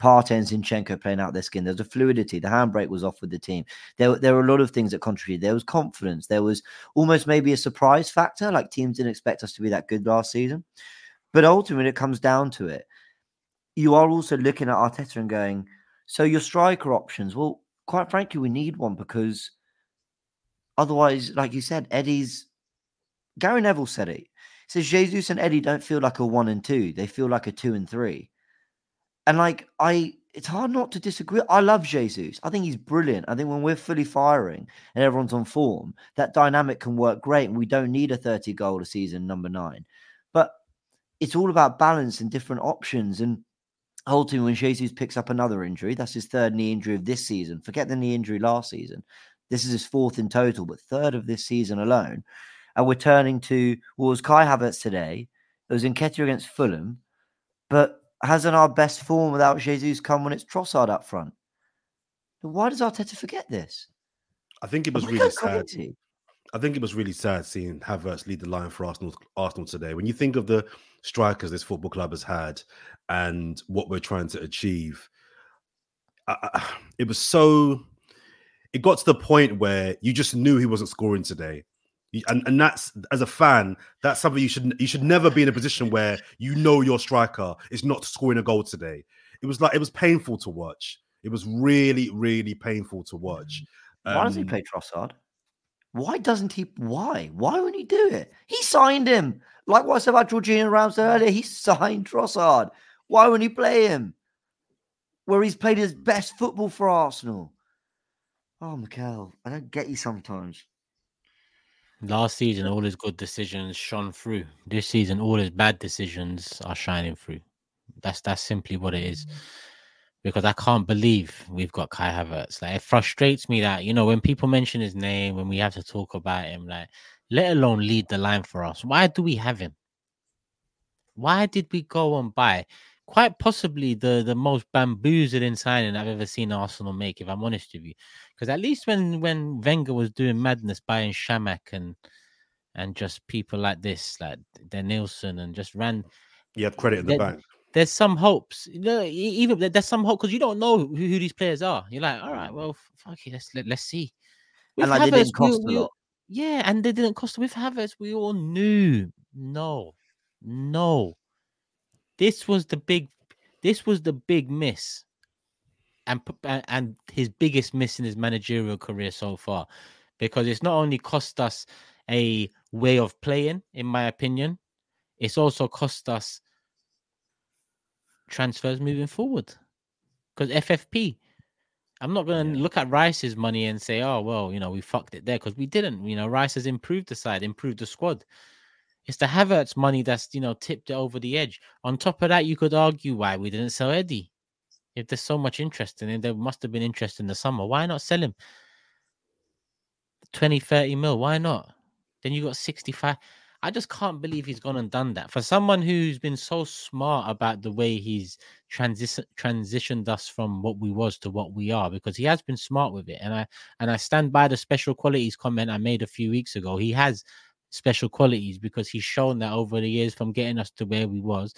Partey and Zinchenko playing out their skin. There was a fluidity. The handbrake was off with the team. There, there were a lot of things that contributed. There was confidence. There was almost maybe a surprise factor. Like teams didn't expect us to be that good last season. But ultimately, it comes down to it. You are also looking at Arteta and going, so your striker options, well, quite frankly, we need one because otherwise, like you said, Eddie's Gary Neville said it. Says Jesus and Eddie don't feel like a one and two; they feel like a two and three. And like I, it's hard not to disagree. I love Jesus. I think he's brilliant. I think when we're fully firing and everyone's on form, that dynamic can work great, and we don't need a thirty goal a season number nine. But it's all about balance and different options and ultimately when Jesus picks up another injury, that's his third knee injury of this season. Forget the knee injury last season. This is his fourth in total, but third of this season alone. And we're turning to what was Kai Havertz today. It was in Nketiah against Fulham, but hasn't our best form without Jesus come when it's Trossard up front? Why does Arteta forget this? I think it was really sad. crazy? I think it was really sad seeing Havertz lead the line for Arsenal. Arsenal today. When you think of the strikers this football club has had and what we're trying to achieve, (sighs) it was so. It got to the point where you just knew he wasn't scoring today, and and that's as a fan, that's something you should you should never be in a position where you know your striker is not scoring a goal today. It was like it was painful to watch. It was really really painful to watch. Why doesn't he Um, play Trossard? Why doesn't he? Why? Why wouldn't he do it? He signed him. Like what I said about Georgina Rams earlier, he signed Trossard. Why wouldn't he play him? Where he's played his best football for Arsenal. Oh, Mikel, I don't get you sometimes. Last season, all his good decisions shone through. This season, all his bad decisions are shining through. That's that's simply what it is. Mm-hmm. Because I can't believe we've got Kai Havertz. Like it frustrates me that you know when people mention his name, when we have to talk about him, like let alone lead the line for us. Why do we have him? Why did we go and buy? Quite possibly the the most bamboozling signing I've ever seen Arsenal make. If I'm honest with you, because at least when when Wenger was doing madness buying Chamakh and and just people like this, like Denilson, and just ran. you had credit in the bank. There's some hopes, you know, even there- there's some hope because you don't know who, who these players are. You're like, all right, well, fuck it, let's let, let's see. And With like they didn't Havertz, we- cost a we- lot. Yeah, and they didn't cost. With Havertz, we all knew. No, no. This was the big. This was the big miss, and and his biggest miss in his managerial career so far, because it's not only cost us a way of playing, in my opinion, it's also cost us transfers moving forward. Because FFP, I'm not going to look at Rice's money and say, oh, well, you know, we fucked it there because we didn't. You know, Rice has improved the side, improved the squad. It's the Havertz money that's, you know, tipped it over the edge. On top of that, you could argue why we didn't sell Eddie. If there's so much interest in him, there must have been interest in the summer. Why not sell him? 20, 30 mil. Why not? Then you got 65. I just can't believe he's gone and done that. For someone who's been so smart about the way he's transition transitioned us from what we was to what we are, because he has been smart with it. And I and I stand by the special qualities comment I made a few weeks ago. He has special qualities because he's shown that over the years from getting us to where we was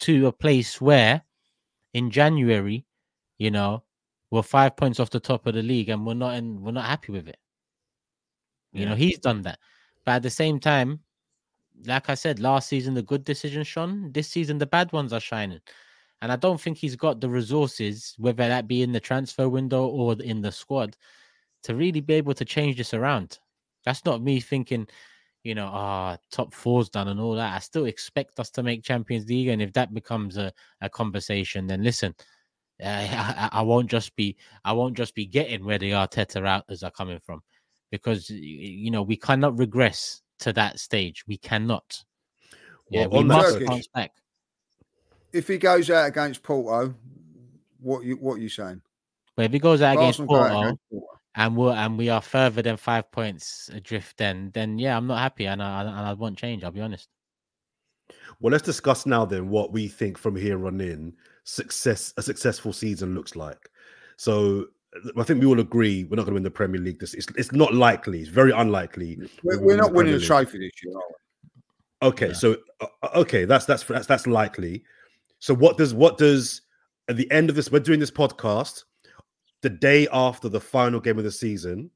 to a place where in January, you know, we're five points off the top of the league and we're not in we're not happy with it. You know, he's done that. But at the same time, like I said, last season the good decisions shone. This season the bad ones are shining. And I don't think he's got the resources, whether that be in the transfer window or in the squad, to really be able to change this around. That's not me thinking, you know, ah, top four's done and all that. I still expect us to make Champions League. And if that becomes a, a conversation, then listen, (laughs) uh, I, I won't just be I won't just be getting where the Arteta outers are coming from, because you know we cannot regress to that stage. We cannot. Yeah, Well, we must subject- bounce back. If he goes out against Porto, what you what are you saying? But if he goes out Arsenal against Porto. And we're and we are further than five points adrift, then then yeah, I'm not happy, and I and I want change. I'll be honest. Well, let's discuss now then what we think from here on in success a successful season looks like. So I think we all agree we're not going to win the Premier League. This it's, it's not likely. It's very unlikely. We're, we're not winning the trophy this year, are we? Okay, yeah. so uh, uh, okay, that's that's that's that's likely. So what does what does at the end of this? We're doing this podcast the day after the final game of the season.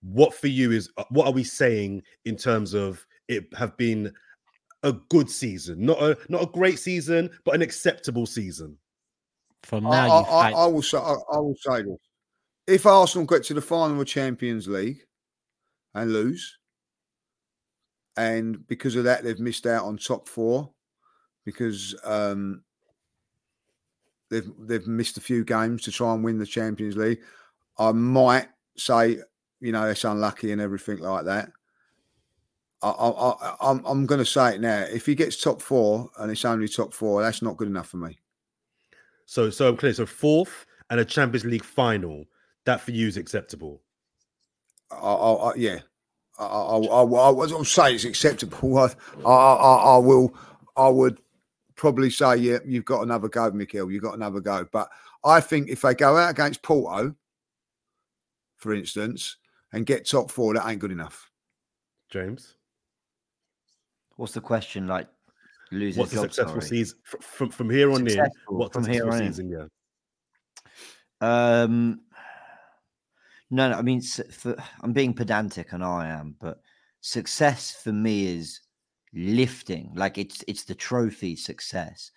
What for you is uh, what are we saying in terms of it have been a good season, not a not a great season, but an acceptable season. From now, I, I, I, will say, I, I, will say this: if Arsenal get to the final of Champions League and lose, and because of that they've missed out on top four, because um, they've they've missed a few games to try and win the Champions League, I might say, you know, it's unlucky and everything like that. I, I, I'm, I'm going to say it now. If he gets top four and it's only top four, that's not good enough for me. So, so I'm clear. So fourth and a Champions League final, that for you is acceptable. I, I, yeah, I, I, I, I, I say it's acceptable. I, I, I, will, I would probably say, yeah, you've got another go, Mikel. You've got another go. But I think if they go out against Porto, for instance, and get top four, that ain't good enough. James. What's the question? Like losing what's a successful sorry. season from from here on successful, in? What's from here on season? In. Yeah. Um. No, no, I mean, for, I'm being pedantic, and I am, but success for me is lifting. Like it's it's the trophy success.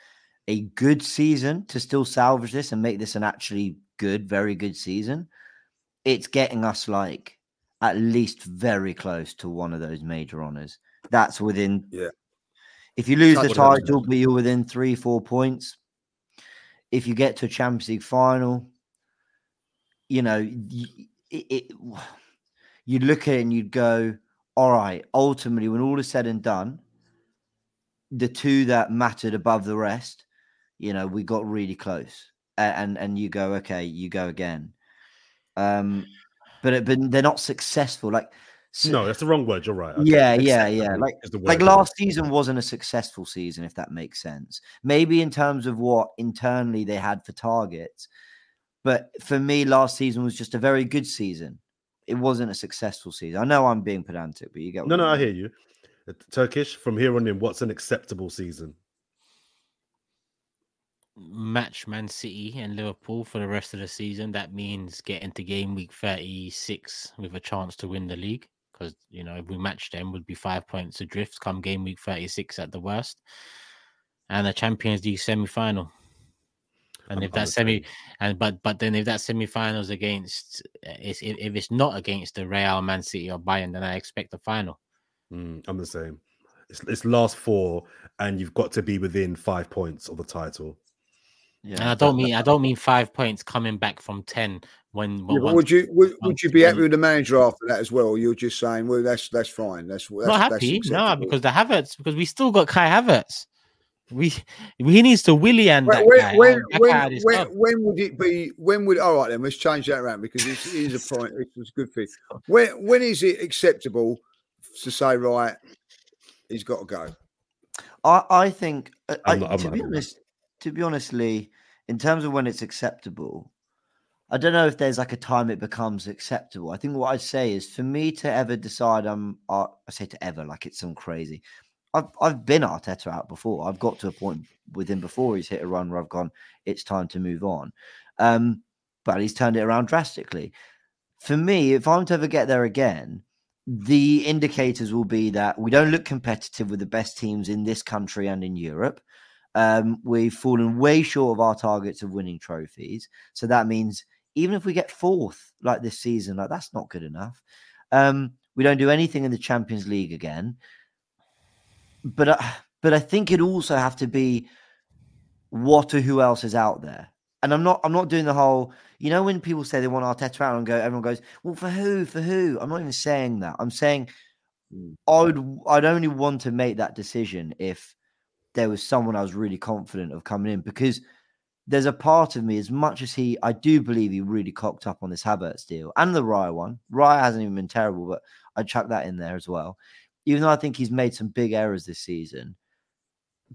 A good season to still salvage this and make this an actually good, very good season. It's getting us like at least very close to one of those major honors. That's within. Yeah. If you lose That's the title, but you're within three, four points. If you get to a Champions League final, you know, it, it, (sighs) you'd look at it and you'd go, all right, ultimately, when all is said and done, the two that mattered above the rest, you know, we got really close. And and you go, okay, you go again. Um, but but they're not successful. Like so, no, that's the wrong word. You're right. Okay. Yeah, yeah, yeah. Like, like last season wasn't a successful season, if that makes sense. Maybe in terms of what internally they had for targets, but for me, last season was just a very good season. It wasn't a successful season. I know I'm being pedantic, but you get no, no. I hear you. Uh, Turkish from here on in. What's an acceptable season? match Man City and Liverpool for the rest of the season. That means getting to game week 36 with a chance to win the league because you know if we match them, would be five points adrift come game week thirty six at the worst, and a Champions League semi final. And I'm if that semi, and but but then if that semi finals against, if, if it's not against the Real, Man City, or Bayern, then I expect the final. Mm, I'm the same. It's, it's last four, and you've got to be within five points of the title. Yeah, and I don't mean I don't mean five points coming back from ten when, when yeah, would you would, would you be happy with the manager after that as well? You're just saying, well, that's that's fine. That's, that's not happy. no, because the Havertz because we still got Kai Havertz. We he needs to Willian that when, guy. When, when, when, when, would it be? When would all right then? Let's change that around because it is a (laughs) point. It's a good thing. When when is it acceptable to say right? He's got to go. I I think uh, I, not, to be honest, to be honestly, in terms of when it's acceptable, I don't know if there's like a time it becomes acceptable. I think what I'd say is for me to ever decide I'm, uh, I say to ever like it's some crazy. I've I've been Arteta out before. I've got to a point with him before he's hit a run where I've gone, it's time to move on. Um, but he's turned it around drastically. For me, if I'm to ever get there again, the indicators will be that we don't look competitive with the best teams in this country and in Europe. Um, we've fallen way short of our targets of winning trophies. So that means even if we get fourth like this season, like that's not good enough. Um, we don't do anything in the Champions League again. But uh, but I think it also have to be what or who else is out there. And I'm not I'm not doing the whole, you know, when people say they want Arteta out and go, everyone goes, Well, for who? For who? I'm not even saying that. I'm saying. I would I'd only want to make that decision if there was someone I was really confident of coming in because there's a part of me, as much as he, I do believe he really cocked up on this Havertz deal and the Raya one. Raya hasn't even been terrible, but I'd chuck that in there as well. Even though I think he's made some big errors this season,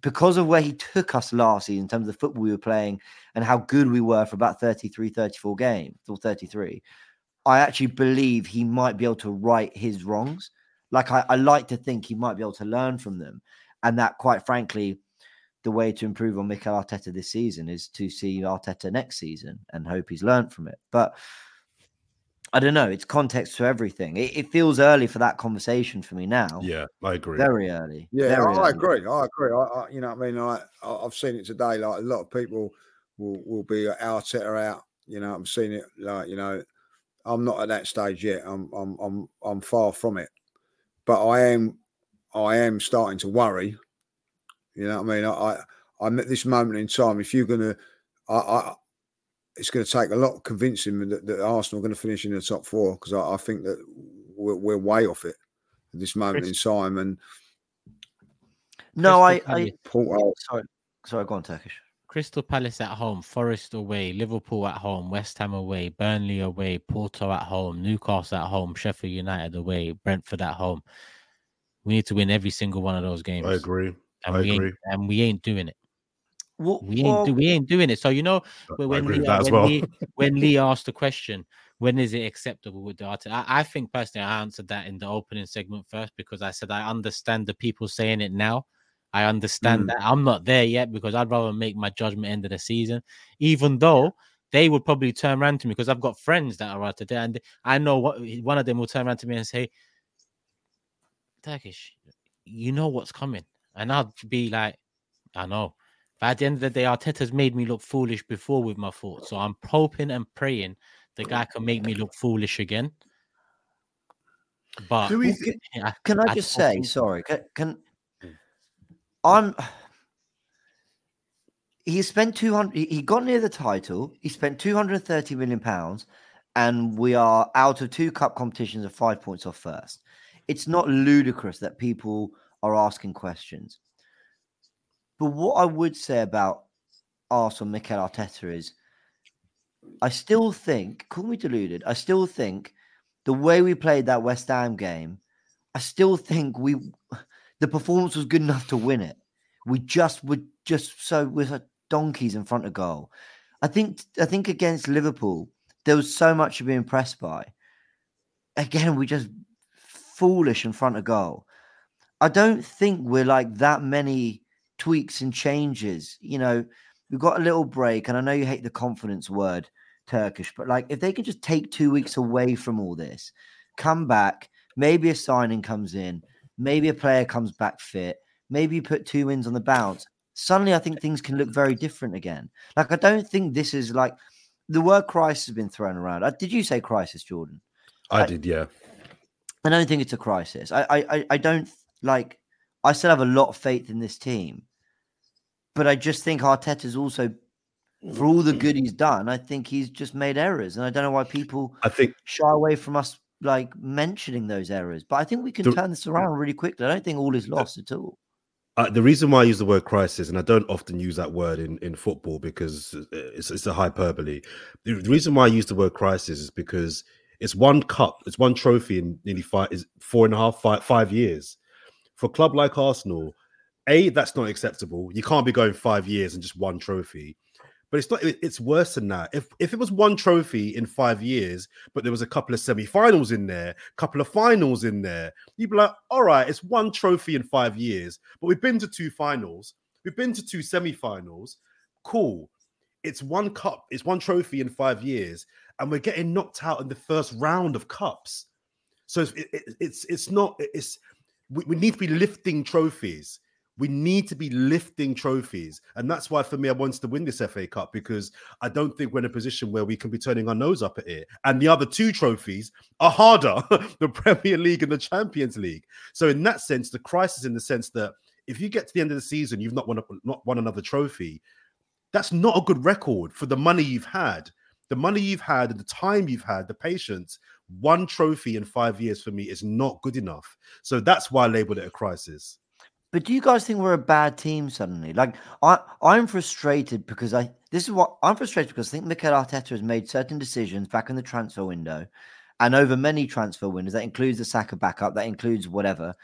because of where he took us last season in terms of the football we were playing and how good we were for about 33, 34 games or 33, I actually believe he might be able to right his wrongs. Like I, I like to think he might be able to learn from them. And that, quite frankly, the way to improve on Mikel Arteta this season is to see Arteta next season and hope he's learned from it. But I don't know. It's context to everything. It, it, feels early for that conversation for me now. Yeah, I agree. Very early. Yeah, Very I, early. agree. I agree. I, I, you know, what I mean, I, I've seen it today. Like a lot of people will will be Arteta out. You know, I'm seeing it. Like you know, I'm not at that stage yet. I'm I'm I'm I'm far from it, but I am I am starting to worry. You know what I mean? I, I'm at this moment in time. If you're gonna, I, I it's going to take a lot of convincing that, that Arsenal are going to finish in the top four because I, I, think that we're, we're, way off it at this moment Chris, in time. And no, I, I uh, sorry, sorry, go on, Turkish. Crystal Palace at home, Forest away, Liverpool at home, West Ham away, Burnley away, Porto at home, Newcastle at home, Sheffield United away, Brentford at home. We need to win every single one of those games. I agree. And I we agree. Ain't, and we ain't doing it. Well, we ain't do, we ain't doing it. So you know when Lee, when, well. Lee, (laughs) when Lee asked the question, when is it acceptable with the artist? I, I, think personally I answered that in the opening segment first because I said I understand the people saying it now. I understand mm. that I'm not there yet because I'd rather make my judgment end of the season, even though they would probably turn around to me because I've got friends that are out there, and I know what one of them will turn around to me and say, "Turkish, you know what's coming," and I'll be like, "I know." But at the end of the day, Arteta's made me look foolish before with my thoughts. So I'm hoping and praying the guy can make me look foolish again. But we, can, can, I, I just say, sorry, can, can I'm he spent 200 he got near the title he spent 230 million pounds and we are out of two cup competitions of five points off first. It's not ludicrous that people are asking questions but what I would say about Arsenal, Mikel Arteta is, I still think, call me deluded, I still think the way we played that West Ham game, I still think we, (laughs) the performance was good enough to win it. We just were just so with like donkeys in front of goal. I think, I think against Liverpool, there was so much to be impressed by. Again, we just foolish in front of goal. I don't think we're like that many tweaks and changes. You know, we've got a little break, and I know you hate the confidence word, Turkish, but like if they can just take two weeks away from all this, come back, maybe a signing comes in, maybe a player comes back fit, maybe you put two wins on the bounce. Suddenly, I think things can look very different again. Like, I don't think this is like the word crisis has been thrown around. Uh, did you say crisis, Jordan? I, I did, yeah. I don't think it's a crisis. I, I, I don't like I still have a lot of faith in this team. But I just think Arteta's also, for all the good he's done, I think he's just made errors. And I don't know why people I think shy away from us like mentioning those errors. But I think we can the, turn this around really quickly. I don't think all is lost at all. Uh, the reason why I use the word crisis, and I don't often use that word in, in football because it's, it's a hyperbole. The, reason why I use the word crisis is because it's one cup, it's one trophy in nearly five, is four and a half, five, five years for a club like Arsenal, a that's not acceptable. You can't be going five years and just one trophy. But it's not. It's worse than that. If if it was one trophy in five years, but there was a couple of semi-finals in there, couple of finals in there, you'd be like, all right, it's one trophy in five years, but we've been to two finals, we've been to two semi-finals. Cool. It's one cup. It's one trophy in five years, and we're getting knocked out in the first round of cups. So it's it, it's it's not it's we, we need to be lifting trophies. We need to be lifting trophies. And that's why, for me, I wanted to win this FA Cup because I don't think we're in a position where we can be turning our nose up at it. And the other two trophies are harder (laughs) the Premier League and the Champions League. So, in that sense, the crisis, in the sense that if you get to the end of the season, you've not won, not won another trophy, that's not a good record for the money you've had. The money you've had and the time you've had, the patience one trophy in five years for me is not good enough. So that's why I labeled it a crisis. But do you guys think we're a bad team suddenly? Like I, I'm frustrated because I this is what I'm frustrated because I think Mikel Arteta has made certain decisions back in the transfer window and over many transfer windows. That includes the Saka backup, that includes whatever,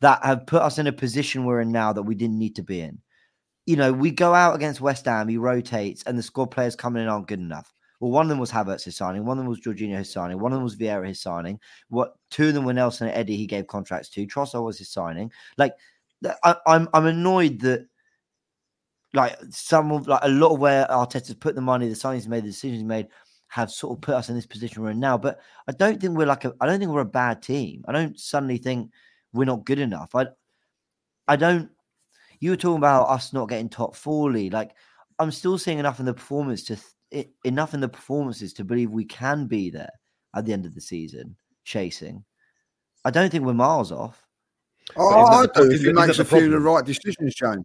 that have put us in a position we're in now that we didn't need to be in. You know, we go out against West Ham, he rotates, and the squad players coming in aren't good enough. Well, one of them was Havertz his signing, one of them was Jorginho his signing, one of them was Vieira his signing. What two of them were Nelson and Eddie he gave contracts to. Trossard was his signing. Like I, I'm I'm annoyed that like some of like a lot of where Arteta's put the money, the signings made, the decisions made have sort of put us in this position we're in now. But I don't think we're like a I don't think we're a bad team. I don't suddenly think we're not good enough. I I don't you were talking about us not getting top 40. Like I'm still seeing enough in the performance to th- enough in the performances to believe we can be there at the end of the season, chasing. I don't think we're miles off. Oh, I isn't do. the- If he isn't makes that a the few of the right decisions, James.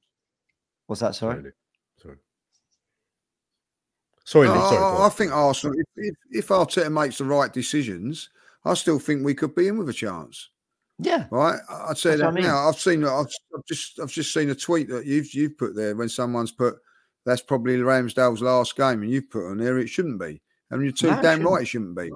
What's that? Sorry. Sorry. Sorry. Sorry, Lee. Sorry. I, I think Arsenal, if, if, if Arteta makes the right decisions, I still think we could be in with a chance. Yeah. Right, I- I'd say That's that I mean. now. I've seen, I've, I've just, I've just seen a tweet that you've you've put there when someone's put that's probably Ramsdale's last game, and you've put on there it shouldn't be. And you're too No, damn shouldn't. right, it shouldn't be.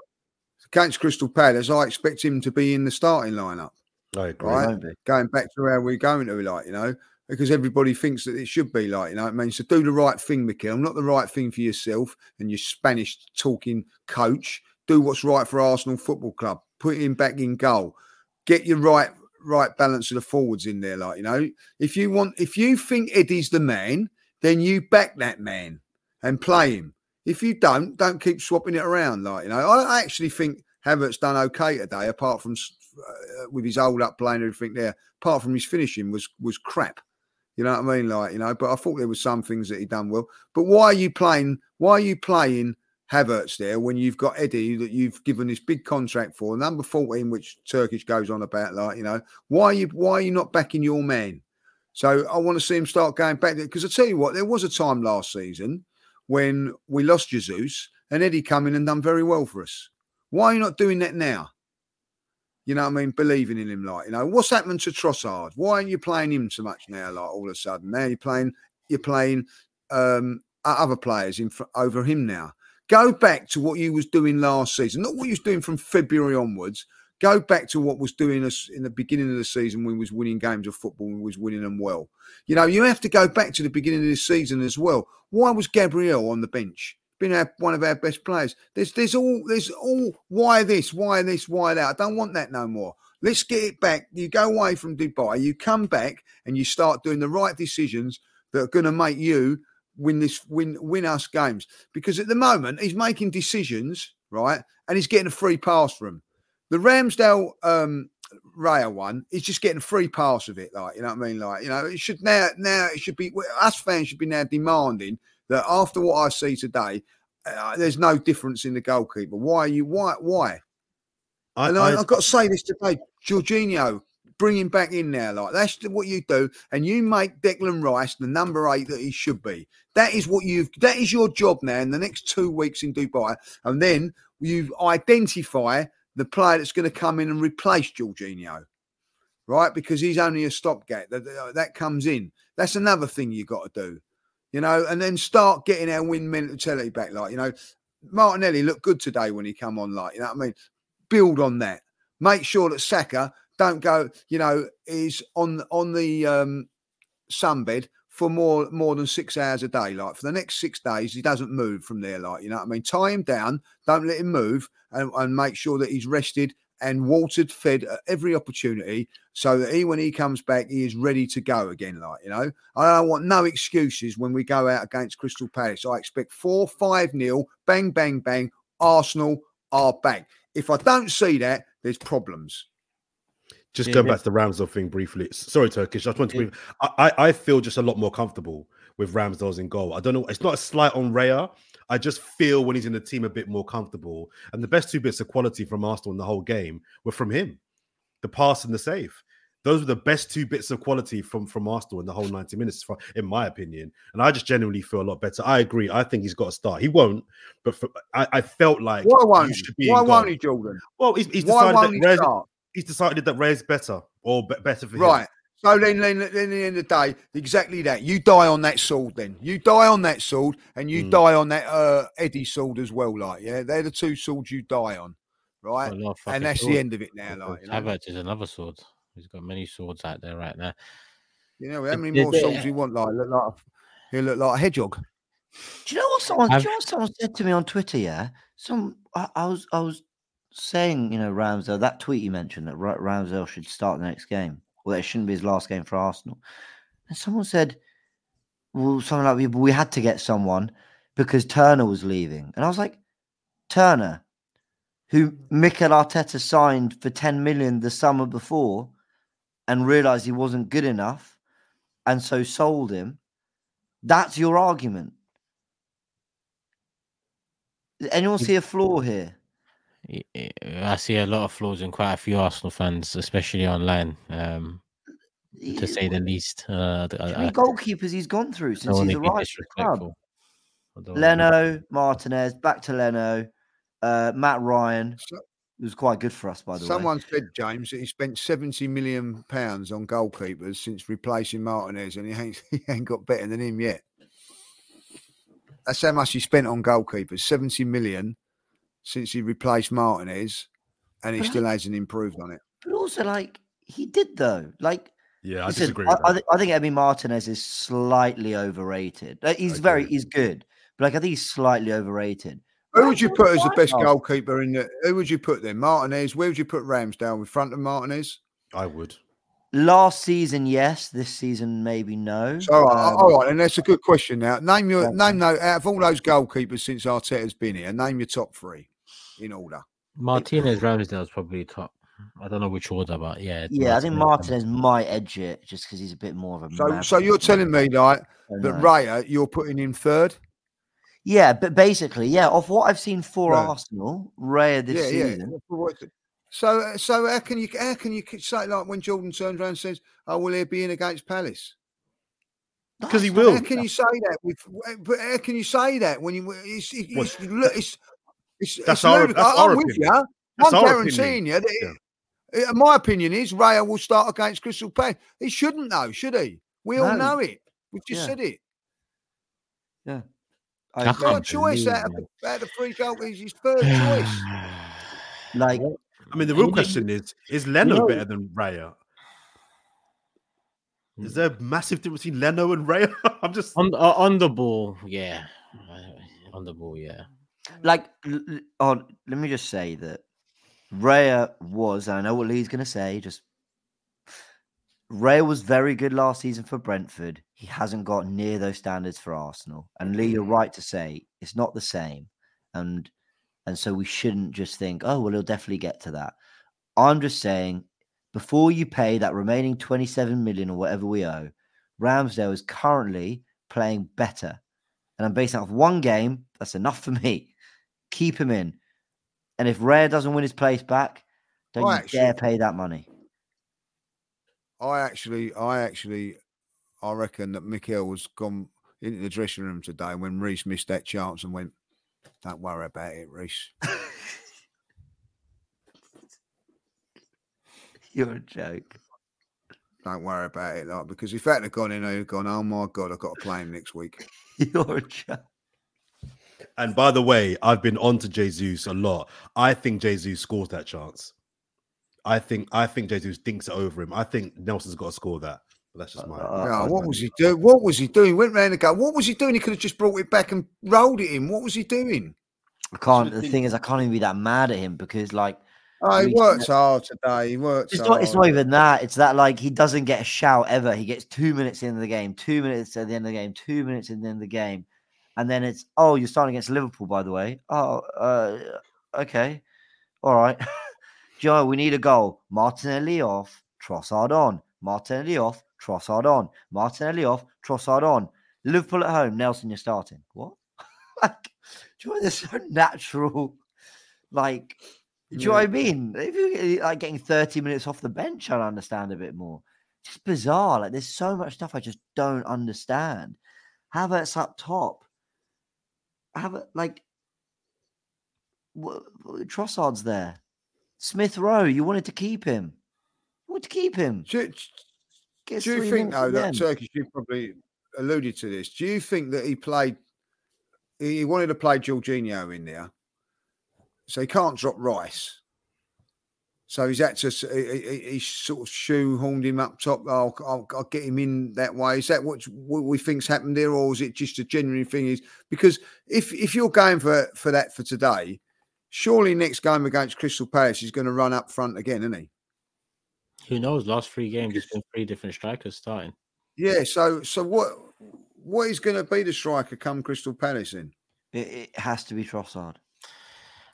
Against Crystal Palace, I expect him to be in the starting lineup. I agree. Right. Going back to how we're going to, like you know, because everybody thinks that it should be like you know. It means to do the right thing, Mikel, not the right thing for yourself and your Spanish talking coach. Do what's right for Arsenal Football Club. Put him back in goal. Get your right right balance of the forwards in there. Like you know, if you want, if you think Eddie's the man, then you back that man and play him. If you don't, don't keep swapping it around. Like you know, I actually think Havertz done okay today, apart from uh, with his hold up play and everything there. Apart from his finishing was was crap. You know what I mean? Like you know, but I thought there was some things that he done well. But why are you playing? Why are you playing Havertz there when you've got Eddie that you've given this big contract for number fourteen, which Turkish goes on about? Like you know, why are you why are you not backing your man? So I want to see him start going back there because I tell you what, there was a time last season when we lost Jesus and Eddie come in and done very well for us. Why are you not doing that now? You know what I mean? Believing in him, like you know, what's happened to Trossard? Why aren't you playing him so much now? Like all of a sudden, now you're playing, you're playing um, other players in over him now. Go back to what you was doing last season, not what you was doing from February onwards. Go back to what was doing us in the beginning of the season when we was winning games of football and was winning them well. You know, you have to go back to the beginning of this season as well. Why was Gabriel on the bench? Been our, one of our best players. There's there's all there's all why this, why this, why that. I don't want that no more. Let's get it back. You go away from Dubai, you come back and you start doing the right decisions that are going to make you win this win win us games. Because at the moment he's making decisions right, and he's getting a free pass from the Ramsdale um, Raya one. is just getting a free pass of it. Like you know what I mean. Like you know, it should now now it should be us fans should be now demanding that after what I see today, uh, there's no difference in the goalkeeper. Why are you? Why? Why? I, and I, I- have got to say this today, Jorginho, bring him back in there. Like that's what you do, and you make Declan Rice the number eight that he should be. That is what you've. That is your job now in the next two weeks in Dubai, and then you identify the player that's going to come in and replace Jorginho, right? Because he's only a stopgap. That that- comes in. That's another thing you've got to do, you know, and then start getting our win mentality back. Like you know, Martinelli looked good today when he come on. Like you know what I mean build on that. Make sure that Saka don't go, you know, is on on the um, sunbed for more more than six hours a day. Like for the next six days, he doesn't move from there. Like you know, what I mean, tie him down, don't let him move, and, and make sure that he's rested and watered, fed at every opportunity, so that he, when he comes back, he is ready to go again. Like you know, I don't want no excuses when we go out against Crystal Palace. I expect four, five nil, bang, bang, bang. Arsenal are back. If I don't see that, there's problems. just Yeah, going back to the Ramsdale thing briefly. Sorry, Turkish. I just want to. Yeah. I, I I feel just a lot more comfortable with Ramsdale's in goal. I don't know. It's not a slight on Raya. I just feel when he's in the team a bit more comfortable. And the best two bits of quality from Arsenal in the whole game were from him, the pass and the save. Those were the best two bits of quality from from Arsenal in the whole 90 minutes, in my opinion. And I just genuinely feel a lot better. I agree. I think he's got to start. He won't, but for, I, I felt like Why won't he? should be Why won't he, Jordan? Well, he's, he's decided that he he's decided that Ray's better or be- better for him. Right. So then, then, then, in the end of the day, exactly that. You die on that sword. Then you die on that sword, and you Mm. die on that uh, Eddie sword as well. Like, yeah, they're the two swords you die on, right? A lot of fucking And that's swords. the end of it now. Like, you know, Havertz is another sword. He's got many swords out there right now. you know how many the- more the- swords you want? Like, look like a, he'll look like a hedgehog. Do you know what someone? I've- Do you know what someone said to me on Twitter? Yeah, some I, I was I was saying, you know, Ramsdale. That tweet you mentioned that Ra- Ramsdale should start the next game. Well, it shouldn't be his last game for Arsenal. And someone said, well, something like, "We- we had to get someone because Turner was leaving. And I was like, Turner, who Mikel Arteta signed for 10 million the summer before and realized he wasn't good enough and so sold him. That's your argument. Anyone see a flaw here? Y- y- I see a lot of flaws in quite a few Arsenal fans, especially online, um, to say the least. Uh, th- I, goalkeepers he's gone through since want he's arrived at the club? disrespectful. I don't wanna be- Leno, Martinez, back to Leno, uh, Mat Ryan. So- It was quite good for us, by the way. Someone said, James, that he spent 70 million pounds on goalkeepers since replacing Martinez, and he ain't, (laughs) he ain't got better than him yet. That's how much he spent on goalkeepers 70 million since he replaced Martinez, and he But I- still hasn't improved on it. But also, like, he did though. Like, Yeah, I listen, disagree I, with I, that. thi- I think Emi Martinez is slightly overrated. Like, he's very, he's good, but like, I think he's slightly overrated. Who would you put as the best goalkeeper in the? Who would you put there? Martinez. Where would you put Ramsdale in front of Martinez? I would. Last season, yes. This season, maybe no. So, all right, Um, all right, and that's a good question. Now, name your Yeah. name. No, out of all those goalkeepers since Arteta's been here, name your top three in order. Martinez Ramsdale is probably top. I don't know which order, but yeah. Yeah, I think Martinez, Martinez might edge it just because he's a bit more of a. So, so you're telling me like that know. Raya, you're putting in third? Yeah, but basically, yeah, of what I've seen for Right. Arsenal, Raya this yeah, season. yeah. So, uh, so how can you how can you say like when Jordan turns around and says, "Oh, will he be in against Palace?" Because he will. How can you say that? With but how can you say that when you it's it's, it's, look, it's, it's, that's it's our- that's I- our I'm with opinion. you. That's I'm our guaranteeing you that. Yeah. it- my opinion is Raya will start against Crystal Palace. He shouldn't though, should he? We all know it. We've just Yeah. said it. I I Third can't choice out of, that. the, out of the three goals. His third choice. (sighs) like I mean, the real question is: Is Leno know- better than Raya? Is there a massive difference between Leno and Raya? (laughs) I'm just on uh, on the ball, yeah. Uh, On the ball, yeah. Mm. like l- l- oh, let me just say that Raya was, and I know what Lee's gonna say, just Raya was very good last season for Brentford. He hasn't got near those standards for Arsenal. And Lee, you're mm. right to say it's not the same. And and so we shouldn't just think, oh well, he'll definitely get to that. I'm just saying, before you pay that remaining 27 million or whatever we owe, Ramsdale is currently playing better. And I'm basing off one game. That's enough for me. Keep him in. And if Raya doesn't win his place back, don't I you dare pay that money. I actually, I actually, I reckon that Mikel was gone into the dressing room today when Reiss missed that chance and went, "Don't worry about it, Reiss." (laughs) You're a joke. Don't worry about it, like because if that had gone in, have gone, "Oh my god, I've got to play him next week." (laughs) You're a joke. And by the way, I've been on to Jesus a lot. I think Jesus scores that chance. I think I think Jesus thinks it over him. I think Nelson's got to score that. But that's just my. Uh, Yeah, what don't was he doing? What was he doing? Went round the go. What was he doing? He could have just brought it back and rolled it in. What was he doing? I can't. The thing is, I can't even be that mad at him because, like, Oh, he Reiss worked hard today. He worked it's hard. not. It's not even that. It's that like he doesn't get a shout ever. He gets two minutes in the game, two minutes at the end of the game, two minutes in the end of the game, and then it's oh, you're starting against Liverpool, by the way. Oh, uh, okay, all right. (laughs) Joe, we need a goal. Martinelli off, Trossard on. Martinelli off, Trossard on. Martinelli off, Trossard on. Liverpool at home. Nelson, you're starting. What? (laughs) like, do you know this so natural? Like, do you know what I mean? If you like getting 30 minutes off the bench, I'd understand a bit more. Just bizarre. Like, there's so much stuff I just don't understand. Havertz up top. Have it like Trossard's there. Smith Rowe, you wanted to keep him. You wanted to keep him. Gets Do you think though that. Turkish you probably alluded to this? Do you think that he played? He wanted to play Jorginho in there, so he can't drop Rice. So he's had to. He, he, he sort of shoehorned him up top. I'll, I'll, I'll get him in that way. Is that what, what we think's happened there, or is it just a genuine thing? Is because if if you're going for for that for today, surely next game against Crystal Palace is going to run up front again, isn't he? Who knows? Last three games, it's been three different strikers starting. Yeah. So so what what is going to be the striker come Crystal Palace in? It, it has to be Trossard.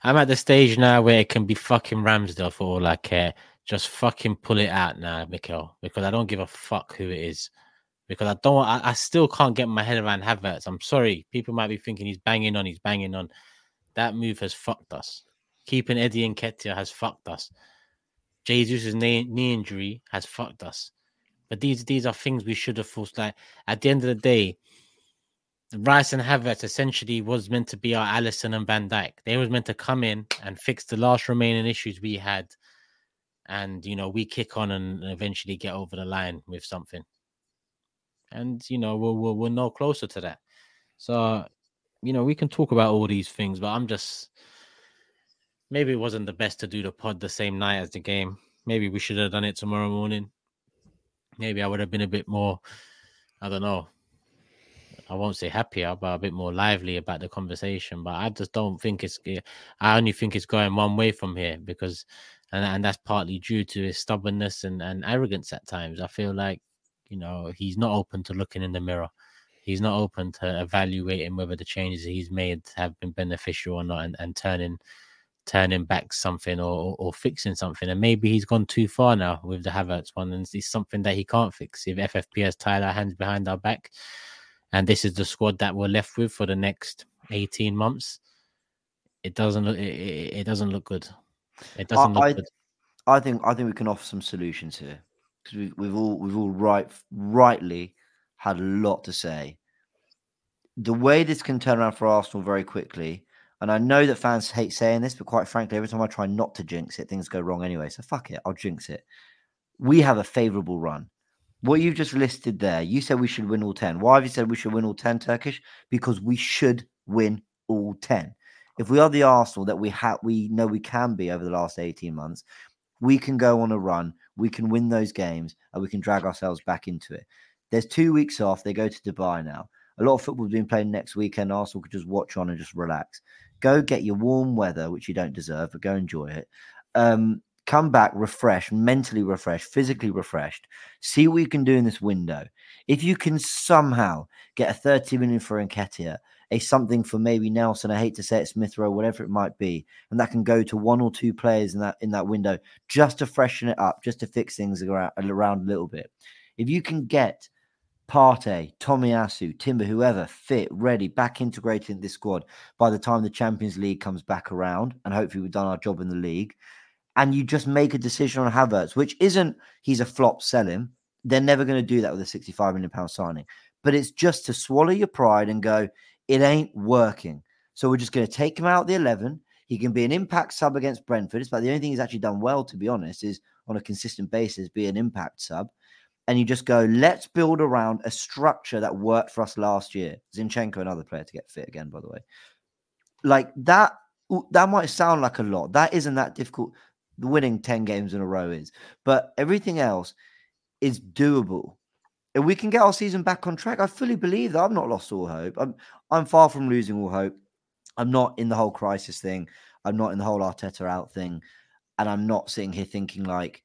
I'm at the stage now where it can be fucking Ramsdale for all I care. Uh, just fucking pull it out now, Mikel, because I don't give a fuck who it is. Because I don't, I, I still can't get my head around Havertz. I'm sorry, people might be thinking he's banging on, he's banging on. That move has fucked us. Keeping Eddie Nketiah has fucked us. Jesus' knee, knee injury has fucked us. But these these are things we should have forced. Like at the end of the day, Rice and Havertz essentially was meant to be our Alisson and Van Dijk. They was meant to come in and fix the last remaining issues we had, and you know we kick on and eventually get over the line with something. And you know we're we're, we're no closer to that. So you know we can talk about all these things, but I'm just maybe it wasn't the best to do the pod the same night as the game. Maybe we should have done it tomorrow morning. Maybe I would have been a bit more. I don't know. I won't say happier, but a bit more lively about the conversation. But I just don't think it's. eh, I only think it's going one way from here because, and and that's partly due to his stubbornness and and arrogance at times. I feel like, you know, he's not open to looking in the mirror. He's not open to evaluating whether the changes he's made have been beneficial or not, and, and turning turning back something or, or or fixing something. And maybe he's gone too far now with the Havertz one, and it's something that he can't fix. If FFP has tied our hands behind our back, and this is the squad that we're left with for the next 18 months it doesn't look it, it, doesn't look good it doesn't look I- good I think I think we can offer some solutions here because we, we've all we've all right rightly had a lot to say. The way this can turn around for Arsenal very quickly, and I know that fans hate saying this, but quite frankly, every time I try not to jinx it, things go wrong anyway. So fuck it, I'll jinx it. We have a favourable run. What you've just listed there, you said we should win all ten. Why have you said we should win all ten, Turkish? Because we should win all ten. If we are the Arsenal that we have, we know we can be over the last eighteen months, we can go on a run, we can win those games, and we can drag ourselves back into it. There's two weeks off. They go to Dubai now. A lot of football's been played next weekend. Arsenal could just watch on and just relax. Go get your warm weather, which you don't deserve, but go enjoy it. Um, come back refreshed, mentally refreshed, physically refreshed. See what you can do in this window. If you can somehow get a 30 million for Nketiah, a something for maybe Nelson, I hate to say it, Smith Rowe, whatever it might be, and that can go to one or two players in that in that window just to freshen it up, just to fix things around, around a little bit. If you can get Partey, Tomiyasu, Timber, whoever fit, ready, back integrated in this squad by the time the Champions League comes back around, and hopefully we've done our job in the league, and you just make a decision on Havertz, which isn't he's a flop, sell him. They're never going to do that with a 65 million pound signing, but it's just to swallow your pride and go, it ain't working. So we're just going to take him out the 11. He can be an impact sub against Brentford. It's about the only thing he's actually done well, to be honest, is on a consistent basis be an impact sub. And you just go, let's build around a structure that worked for us last year. Zinchenko, another player to get fit again, by the way. Like that, that might sound like a lot. That isn't that difficult. The winning 10 games in a row is, but everything else is doable. If we can get our season back on track, I fully believe that I've not lost all hope. I'm I'm far from losing all hope. I'm not in the whole crisis thing. I'm not in the whole Arteta out thing. And I'm not sitting here thinking like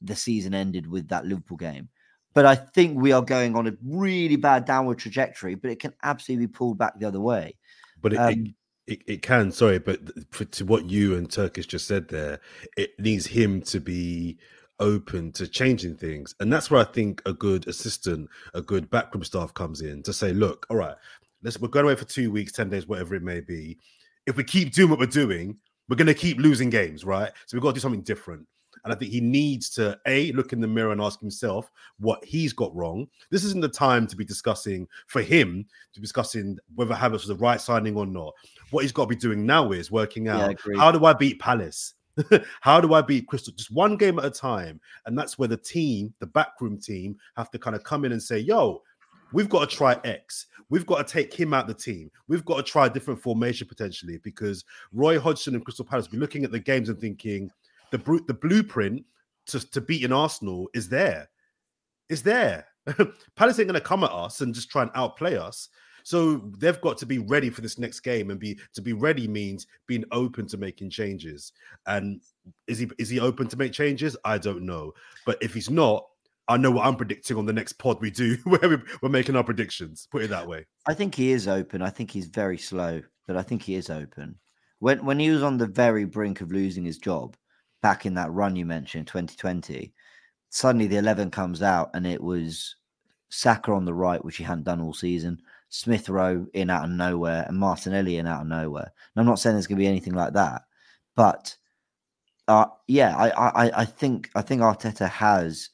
the season ended with that Liverpool game. But I think we are going on a really bad downward trajectory, but it can absolutely be pulled back the other way. But it, Um, it, it, it can, sorry, but for, to what you and Turkish just said there, it needs him to be open to changing things. And that's where I think a good assistant, a good backroom staff comes in to say, look, all right, let's we're going away for two weeks, 10 days, whatever it may be. If we keep doing what we're doing, we're going to keep losing games, right? So we've got to do something different. And I think he needs to a look in the mirror and ask himself what he's got wrong. This isn't the time to be discussing for him to be discussing whether Havertz was the right signing or not. What he's got to be doing now is working out agreed. how do I beat Palace? (laughs) How do I beat Crystal? Just one game at a time. And that's where the team, the backroom team, have to kind of come in and say, yo, we've got to try X. We've got to take him out the team. We've got to try a different formation potentially because Roy Hodgson and Crystal Palace be looking at the games and thinking the bru- the blueprint to, to beat an Arsenal is there. Is there. (laughs) Palace ain't gonna come at us and just try and outplay us. So they've got to be ready for this next game and be to be ready means being open to making changes. And is he is he open to make changes? I don't know. But if he's not, I know what I'm predicting on the next pod we do (laughs) where we're making our predictions. Put it that way. I think he is open. I think he's very slow, but I think he is open. When when he was on the very brink of losing his job back in that run you mentioned, 2020, suddenly the 11 comes out and it was Saka on the right, which he hadn't done all season, Smith Rowe in out of nowhere, and Martinelli in out of nowhere. And I'm not saying there's going to be anything like that, but uh, yeah, I, I I think I think Arteta has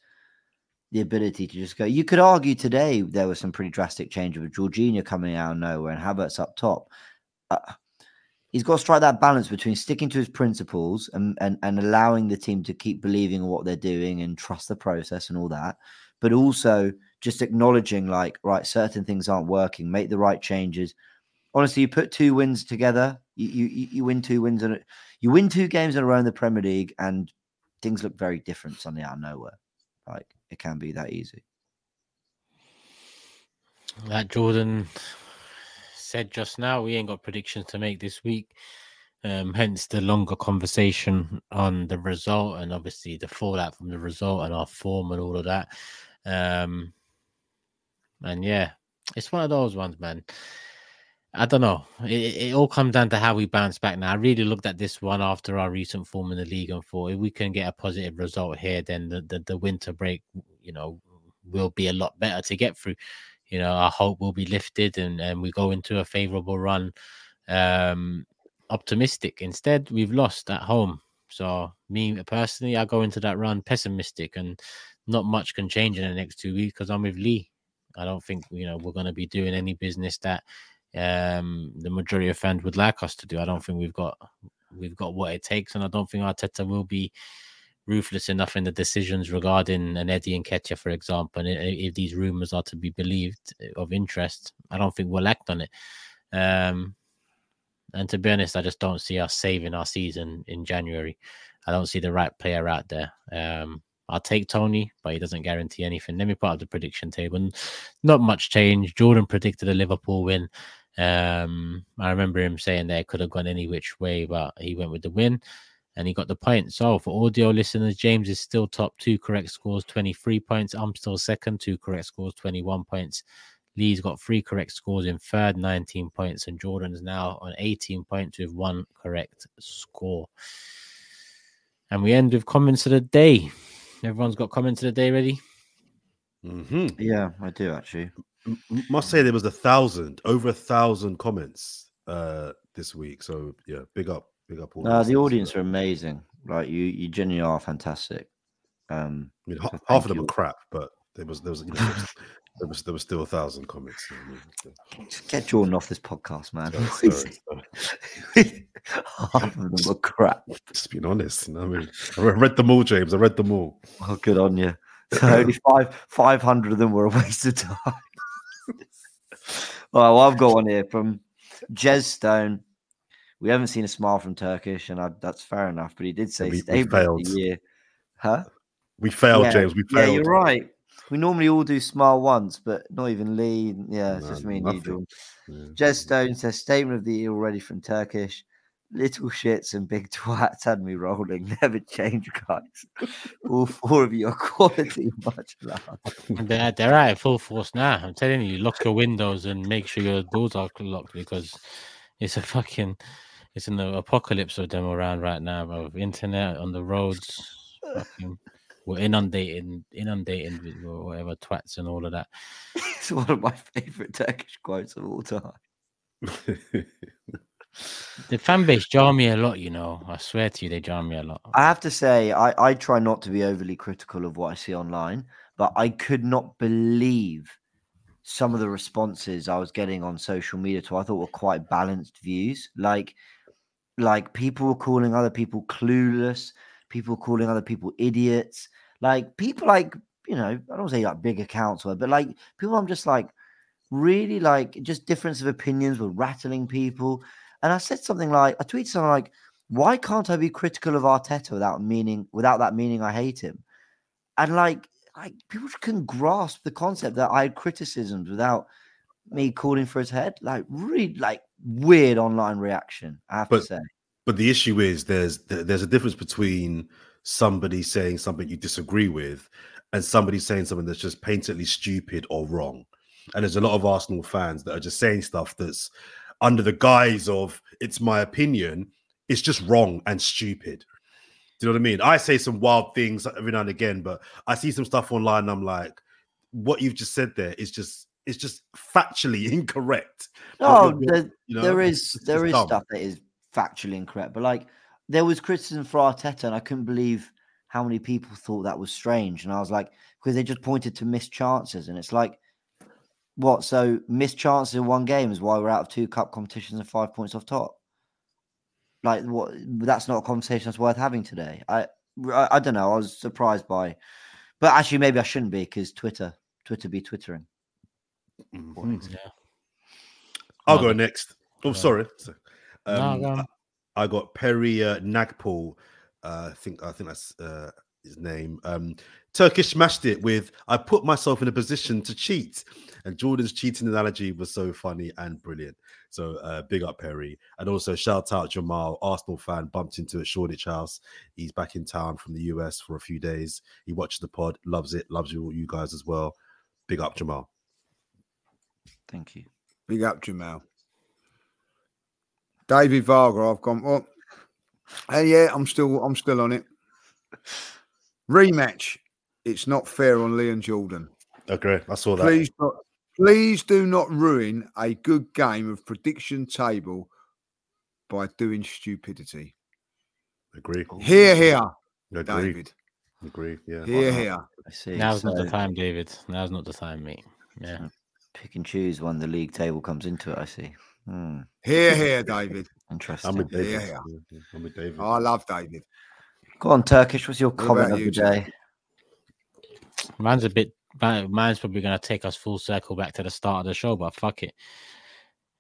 the ability to just go. You could argue today there was some pretty drastic change with Jorginho coming out of nowhere and Havertz up top. Uh, he's got to strike that balance between sticking to his principles and, and, and allowing the team to keep believing in what they're doing and trust the process and all that, but also just acknowledging like, right, certain things aren't working, make the right changes. Honestly, you put two wins together, you you, you win two wins and you win two games in a row in the Premier League, and things look very different suddenly out of nowhere. Like it can be that easy. Like Jordan said just now, we ain't got predictions to make this week. Um, hence the longer conversation on the result and obviously the fallout from the result and our form and all of that. Um, and yeah, it's one of those ones, man. I don't know. It, it, all comes down to how we bounce back now. I really looked at this one after our recent form in the league and thought if we can get a positive result here, then the, the, the winter break, you know, will be a lot better to get through. You know, our hope will be lifted and, and we go into a favorable run um optimistic. Instead, we've lost at home. So me personally, I go into that run pessimistic and not much can change in the next two weeks because I'm with Lee. I don't think you know we're going to be doing any business that um, the majority of fans would like us to do. I don't think we've got we've got what it takes, and I don't think Arteta will be ruthless enough in the decisions regarding an Eddie Nketiah, for example. And if these rumors are to be believed eh, of interest, I don't think we'll act on it. Um, and to be honest, I just don't see us saving our season in January. I don't see the right player out there. Um, I'll take Toney, but he doesn't guarantee anything. Let me put up the prediction table. Not much change. Jordan predicted a Liverpool win. Um, I remember him saying that it could have gone any which way, but he went with the win and he got the point. So for audio listeners, James is still top two correct scores, 23 points. I'm still second, two correct scores, 21 points. Lee's got three correct scores in third, 19 points, and Jordan's now on 18 points with one correct score. And we end with comments of the day. Everyone's got comments of the day ready. Mm-hmm. Yeah, I do actually. M- must say there was a thousand, over a thousand comments uh this week. So yeah, big up, big up. All uh, the audience are amazing. Like you, you genuinely are fantastic. Um, I mean, so half of them you. are crap, but there was there was (laughs) you know, there was there was still a thousand comments. Just get Jordan off this podcast, man. Sorry, sorry, (laughs) (laughs) half of them are crap. Just being honest. I mean, I read them all, James. I read them all. Oh, good on you. (laughs) So only five five hundred of them were a waste of time. (laughs) well, I've got one here from Jez Stone. We haven't seen a smile from Turkish, and I, that's fair enough. But he did say we, we failed. the year, huh? We failed, yeah, James. We failed. Yeah, you're right. We normally all do smile once, but not even Lee. Yeah, it's no, just me and you, Yeah. Jez Stone says statement of the year already from Turkish little shits and big (laughs) twats had me rolling. Never change, guys. All four of you are quality. (laughs) Much love. They're, they're at full force now. I'm telling you, lock your windows and make sure your doors are locked because it's a fucking it's an apocalypse of them around right now, of internet on the roads. Fucking, we're inundated, inundated with whatever twats and all of that. (laughs) It's one of my favorite Turkish quotes of all time. The fan base jar me a lot, you know. I swear to you, they jar me a lot. I have to say, I, I try not to be overly critical of what I see online, but I could not believe some of the responses I was getting on social media to I thought were quite balanced views. Like like people were calling other people clueless, people calling other people idiots, like people like you know, I don't say like big accounts, or but like people I'm just like really like just difference of opinions were rattling people. And I said something like I tweeted something like, why can't I be critical of Arteta without meaning without that meaning I hate him? And like like people can grasp the concept that I had criticisms without me calling for his head. Like really like weird online reaction, I have But- to say. But the issue is there's there's a difference between somebody saying something you disagree with and somebody saying something that's just painfully stupid or wrong. And there's a lot of Arsenal fans that are just saying stuff that's under the guise of it's my opinion, it's just wrong and stupid. Do you know what I mean? I say some wild things every now and again, but I see some stuff online and I'm like, what you've just said there is just it's just factually (laughs) incorrect. What oh, you're- there, you know, there it's there it's is dumb. stuff that is factually incorrect, but like there was criticism for Arteta, and I couldn't believe how many people thought that was strange. And I was like, because they just pointed to missed chances, and it's like, what? So missed chances in one game is why we're out of two cup competitions and five points off top. Like what? That's not a conversation that's worth having today. I I, I don't know. I was surprised by, but actually maybe I shouldn't be because Twitter Twitter be twittering. Mhm. Yeah. I'll No, go the- next. Oh, sorry. So, No, Um, go on. I, I got Perry uh, Nagpal. Uh, I think I think that's uh, his name. Um, Turkish smashed it with "I put myself in a position to cheat," and Jordan's cheating analogy was so funny and brilliant. So uh, big up Perry, and also shout out Jamal, Arsenal fan, bumped into at Shoreditch House. He's back in town from the US for a few days. He watches the pod, loves it, loves you, you guys as well. Big up Jamal. Thank you. Big up Jamal. David Varga, I've gone. Well, hey, yeah, I'm still, I'm still on it. Rematch. It's not fair on Leon Jordan. Agree. I saw that. Please, not, please do not ruin a good game of prediction table by doing stupidity. Agree. Here, here, Agree. David. Agree. Yeah. Here, here. I see. Now's not the time, David. Now's not the time, mate. Yeah. pick and choose when the league table comes into it. I see. Hmm, Here, here, David. interesting. I'm with David. Yeah, yeah. Yeah, I'm with David. I love David. Go on, Turkish. What's your What comment about of you, the day? Mine's a bit. mi- Mine's probably going to take us full circle back to the start of the show, but fuck it.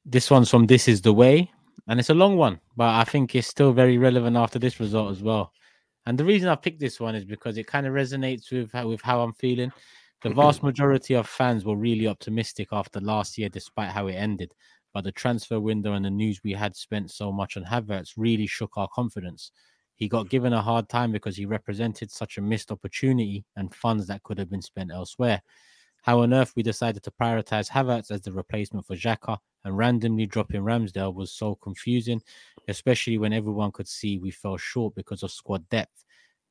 This one's from This Is the Way, and it's a long one, but I think it's still very relevant after this result as well. And the reason I picked this one is because it kind of resonates with how, with how I'm feeling. The vast majority of fans were really optimistic after last year, despite how it ended. But the transfer window and the news we had spent so much on Havertz really shook our confidence. He got given a hard time because he represented such a missed opportunity and funds that could have been spent elsewhere. How on earth we decided to prioritize Havertz as the replacement for Xhaka and randomly dropping Ramsdale was so confusing, especially when everyone could see we fell short because of squad depth.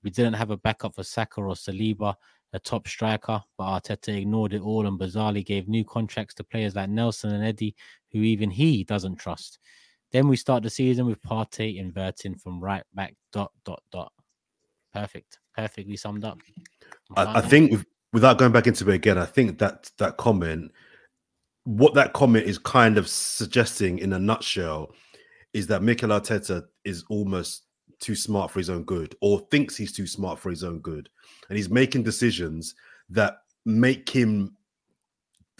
We didn't have a backup for Saka or Saliba, a top striker, but Arteta ignored it all and bizarrely gave new contracts to players like Nelson and Eddie, who even he doesn't trust. Then we start the season with Partey inverting from right back dot dot dot. Perfect. Perfectly summed up. I, I think with, without going back into it again, I think that that comment, what that comment is kind of suggesting in a nutshell, is that Mikel Arteta is almost too smart for his own good, or thinks he's too smart for his own good, and he's making decisions that make him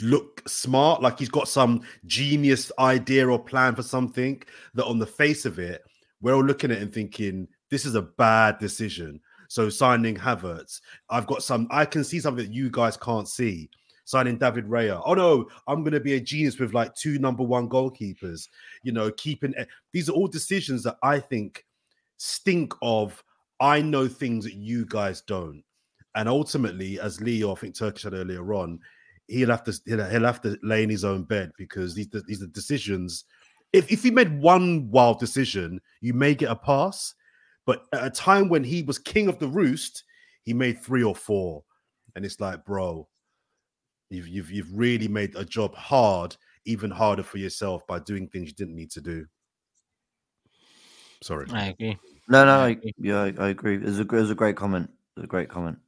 look smart, like he's got some genius idea or plan for something that, on the face of it, we're all looking at and thinking this is a bad decision. So signing Havertz, I've got some. I can see something that you guys can't see. Signing David Raya. Oh no, I'm going to be a genius with like two number one goalkeepers. You know, keeping these are all decisions that I think stink of. I know things that you guys don't, and ultimately, as Leo, I think Turkish said earlier on, he'll have to he'll, he'll have to lay in his own bed because these these are decisions. If if he made one wild decision, you may get a pass. But at a time when he was king of the roost, he made three or four, and it's like, bro, you've you've you've really made a job hard, even harder for yourself by doing things you didn't need to do. Sorry. I agree. No, no, I I, agree. yeah, I, I agree. It was, a, it was a great comment. It was a great comment.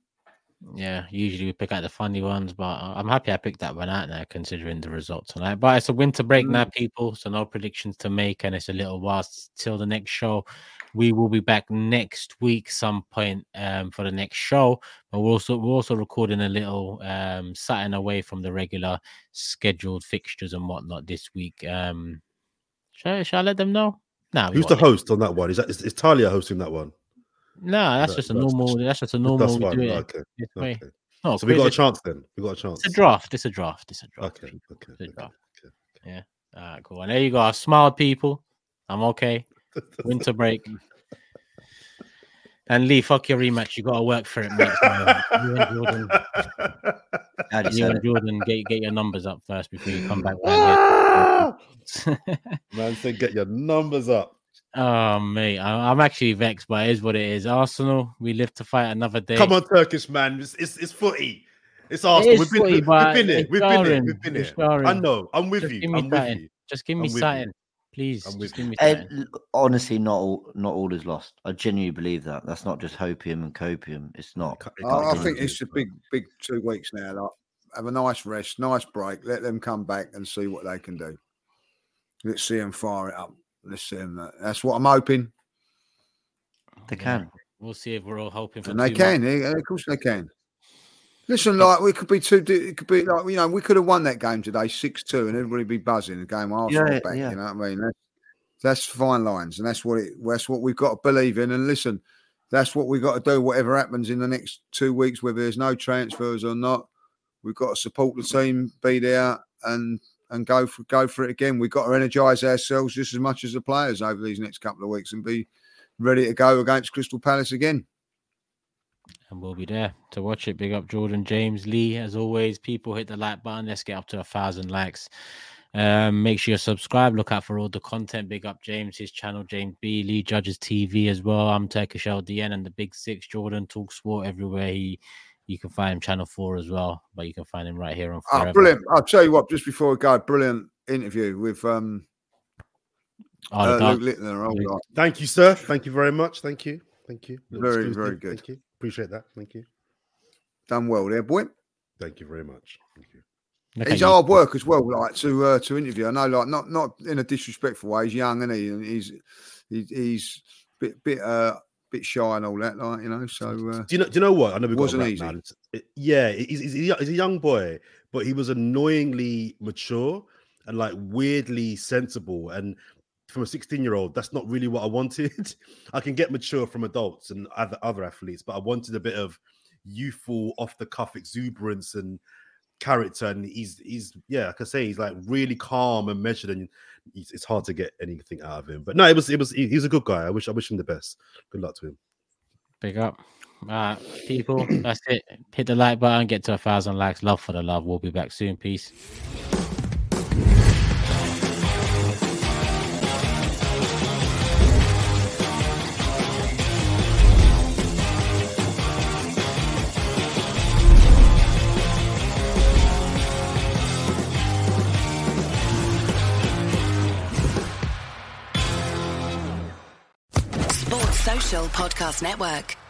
Yeah, usually we pick out the funny ones, but I'm happy I picked that one out now, considering the results tonight. But it's a winter break now, people, so no predictions to make, and it's a little while till the next show. We will be back next week, some point, um, for the next show. But we're also we're also recording a little um something away from the regular scheduled fixtures and whatnot this week. Um, shall I, shall I let them know? No, Who's the host on that one? Is that is, is Talia hosting that one? No, that's That- just a that's- normal. That's just a That's normal. We fine. do it eh, Okay. okay. No, So we got a chance then. We got a chance. It's a draft. It's a draft. It's a draft. Okay. Okay. A okay, draft. All right, cool. And there you go. I smiled, people. I'm okay. Winter break. And Lee, fuck your rematch. You got to work for it, mate. You and Jordan, you and? Jordan, get get your numbers up first before you come back. (laughs) Man said, get your numbers up. Oh, mate, I, I'm actually vexed, but it is what it is. Arsenal, we live to fight another day. Come on, Turkish man. It's, it's, it's footy. It's Arsenal. is We've been, footy, we've been here. We've been here. jarring. We've been It's here. jarring. I know. I'm with Just you. give me I'm with something. you. Just give me I'm with you. something, please. I'm Just give me And eh, something. honestly, not all not all is lost. I genuinely believe that. That's not just hopium and copium. It's not. It I, I think it's a big, big two weeks now. Like, have a nice rest, nice break. Let them come back and see what they can do. Let's see them fire it up. Let's see them. Uh, that's what I'm hoping, They Yeah, can. We'll see if we're all hoping for and they can. yeah, of course, they can. Listen, like we could be two. It could be like you know we could have won that game today, six two, and everybody be buzzing. The game Arsenal Yeah, back. yeah. You know what I mean? That's, that's fine lines, and that's what it. That's what we've got to believe in. And listen, that's what we've got to do. Whatever happens in the next two weeks, whether there's no transfers or not, we've got to support the team, be there, and and go for go for it again. We've got to energise ourselves just as much as the players over these next couple of weeks, and be ready to go against Crystal Palace again. and we'll be there to watch it. Big up Jordan, James, Lee, as always. People hit the like button. Let's get up to a thousand likes. Um, make sure you subscribe. Look out for all the content. Big up James, his channel, James B. Lee Judges TV as well. I'm Turkish LDN and the Big Six. Jordan Talk Sport everywhere. He, you can find him Channel Four as well, but you can find him right here on. Oh, brilliant! I'll tell you what. Just before we go, brilliant interview with um Oh, uh, Luke Littler. Oh, Luke. God. Thank you, sir. Thank you very much. Thank you. Thank you. Little Very, exclusive. very good. Thank you. Appreciate that. Thank you. done well there, boy. Thank you very much. Thank you. Look He's at hard work as well, like to uh, to interview. I know, like not not in a disrespectful way. He's young, and he and he's he, he's bit bit uh bit shy and all that, like you know. So uh, Do you know? Do you know what? I know we Wasn't easy. It- yeah, he's, he's, he's a young boy, but he was annoyingly mature and like weirdly sensible. And from a 16 year old, that's not really what I wanted. (laughs) I can get mature from adults and other other athletes, but I wanted a bit of youthful, off the cuff exuberance and character. And he's he's yeah, like I say, he's like really calm and measured, and it's, hard to get anything out of him. But no, it was it was he- he's a good guy. I wish I wish him the best. Good luck to him. Big up. All right, people. That's it. Hit the like button, get to a thousand likes. Love for the love. We'll be back soon. Peace. Podcast Network.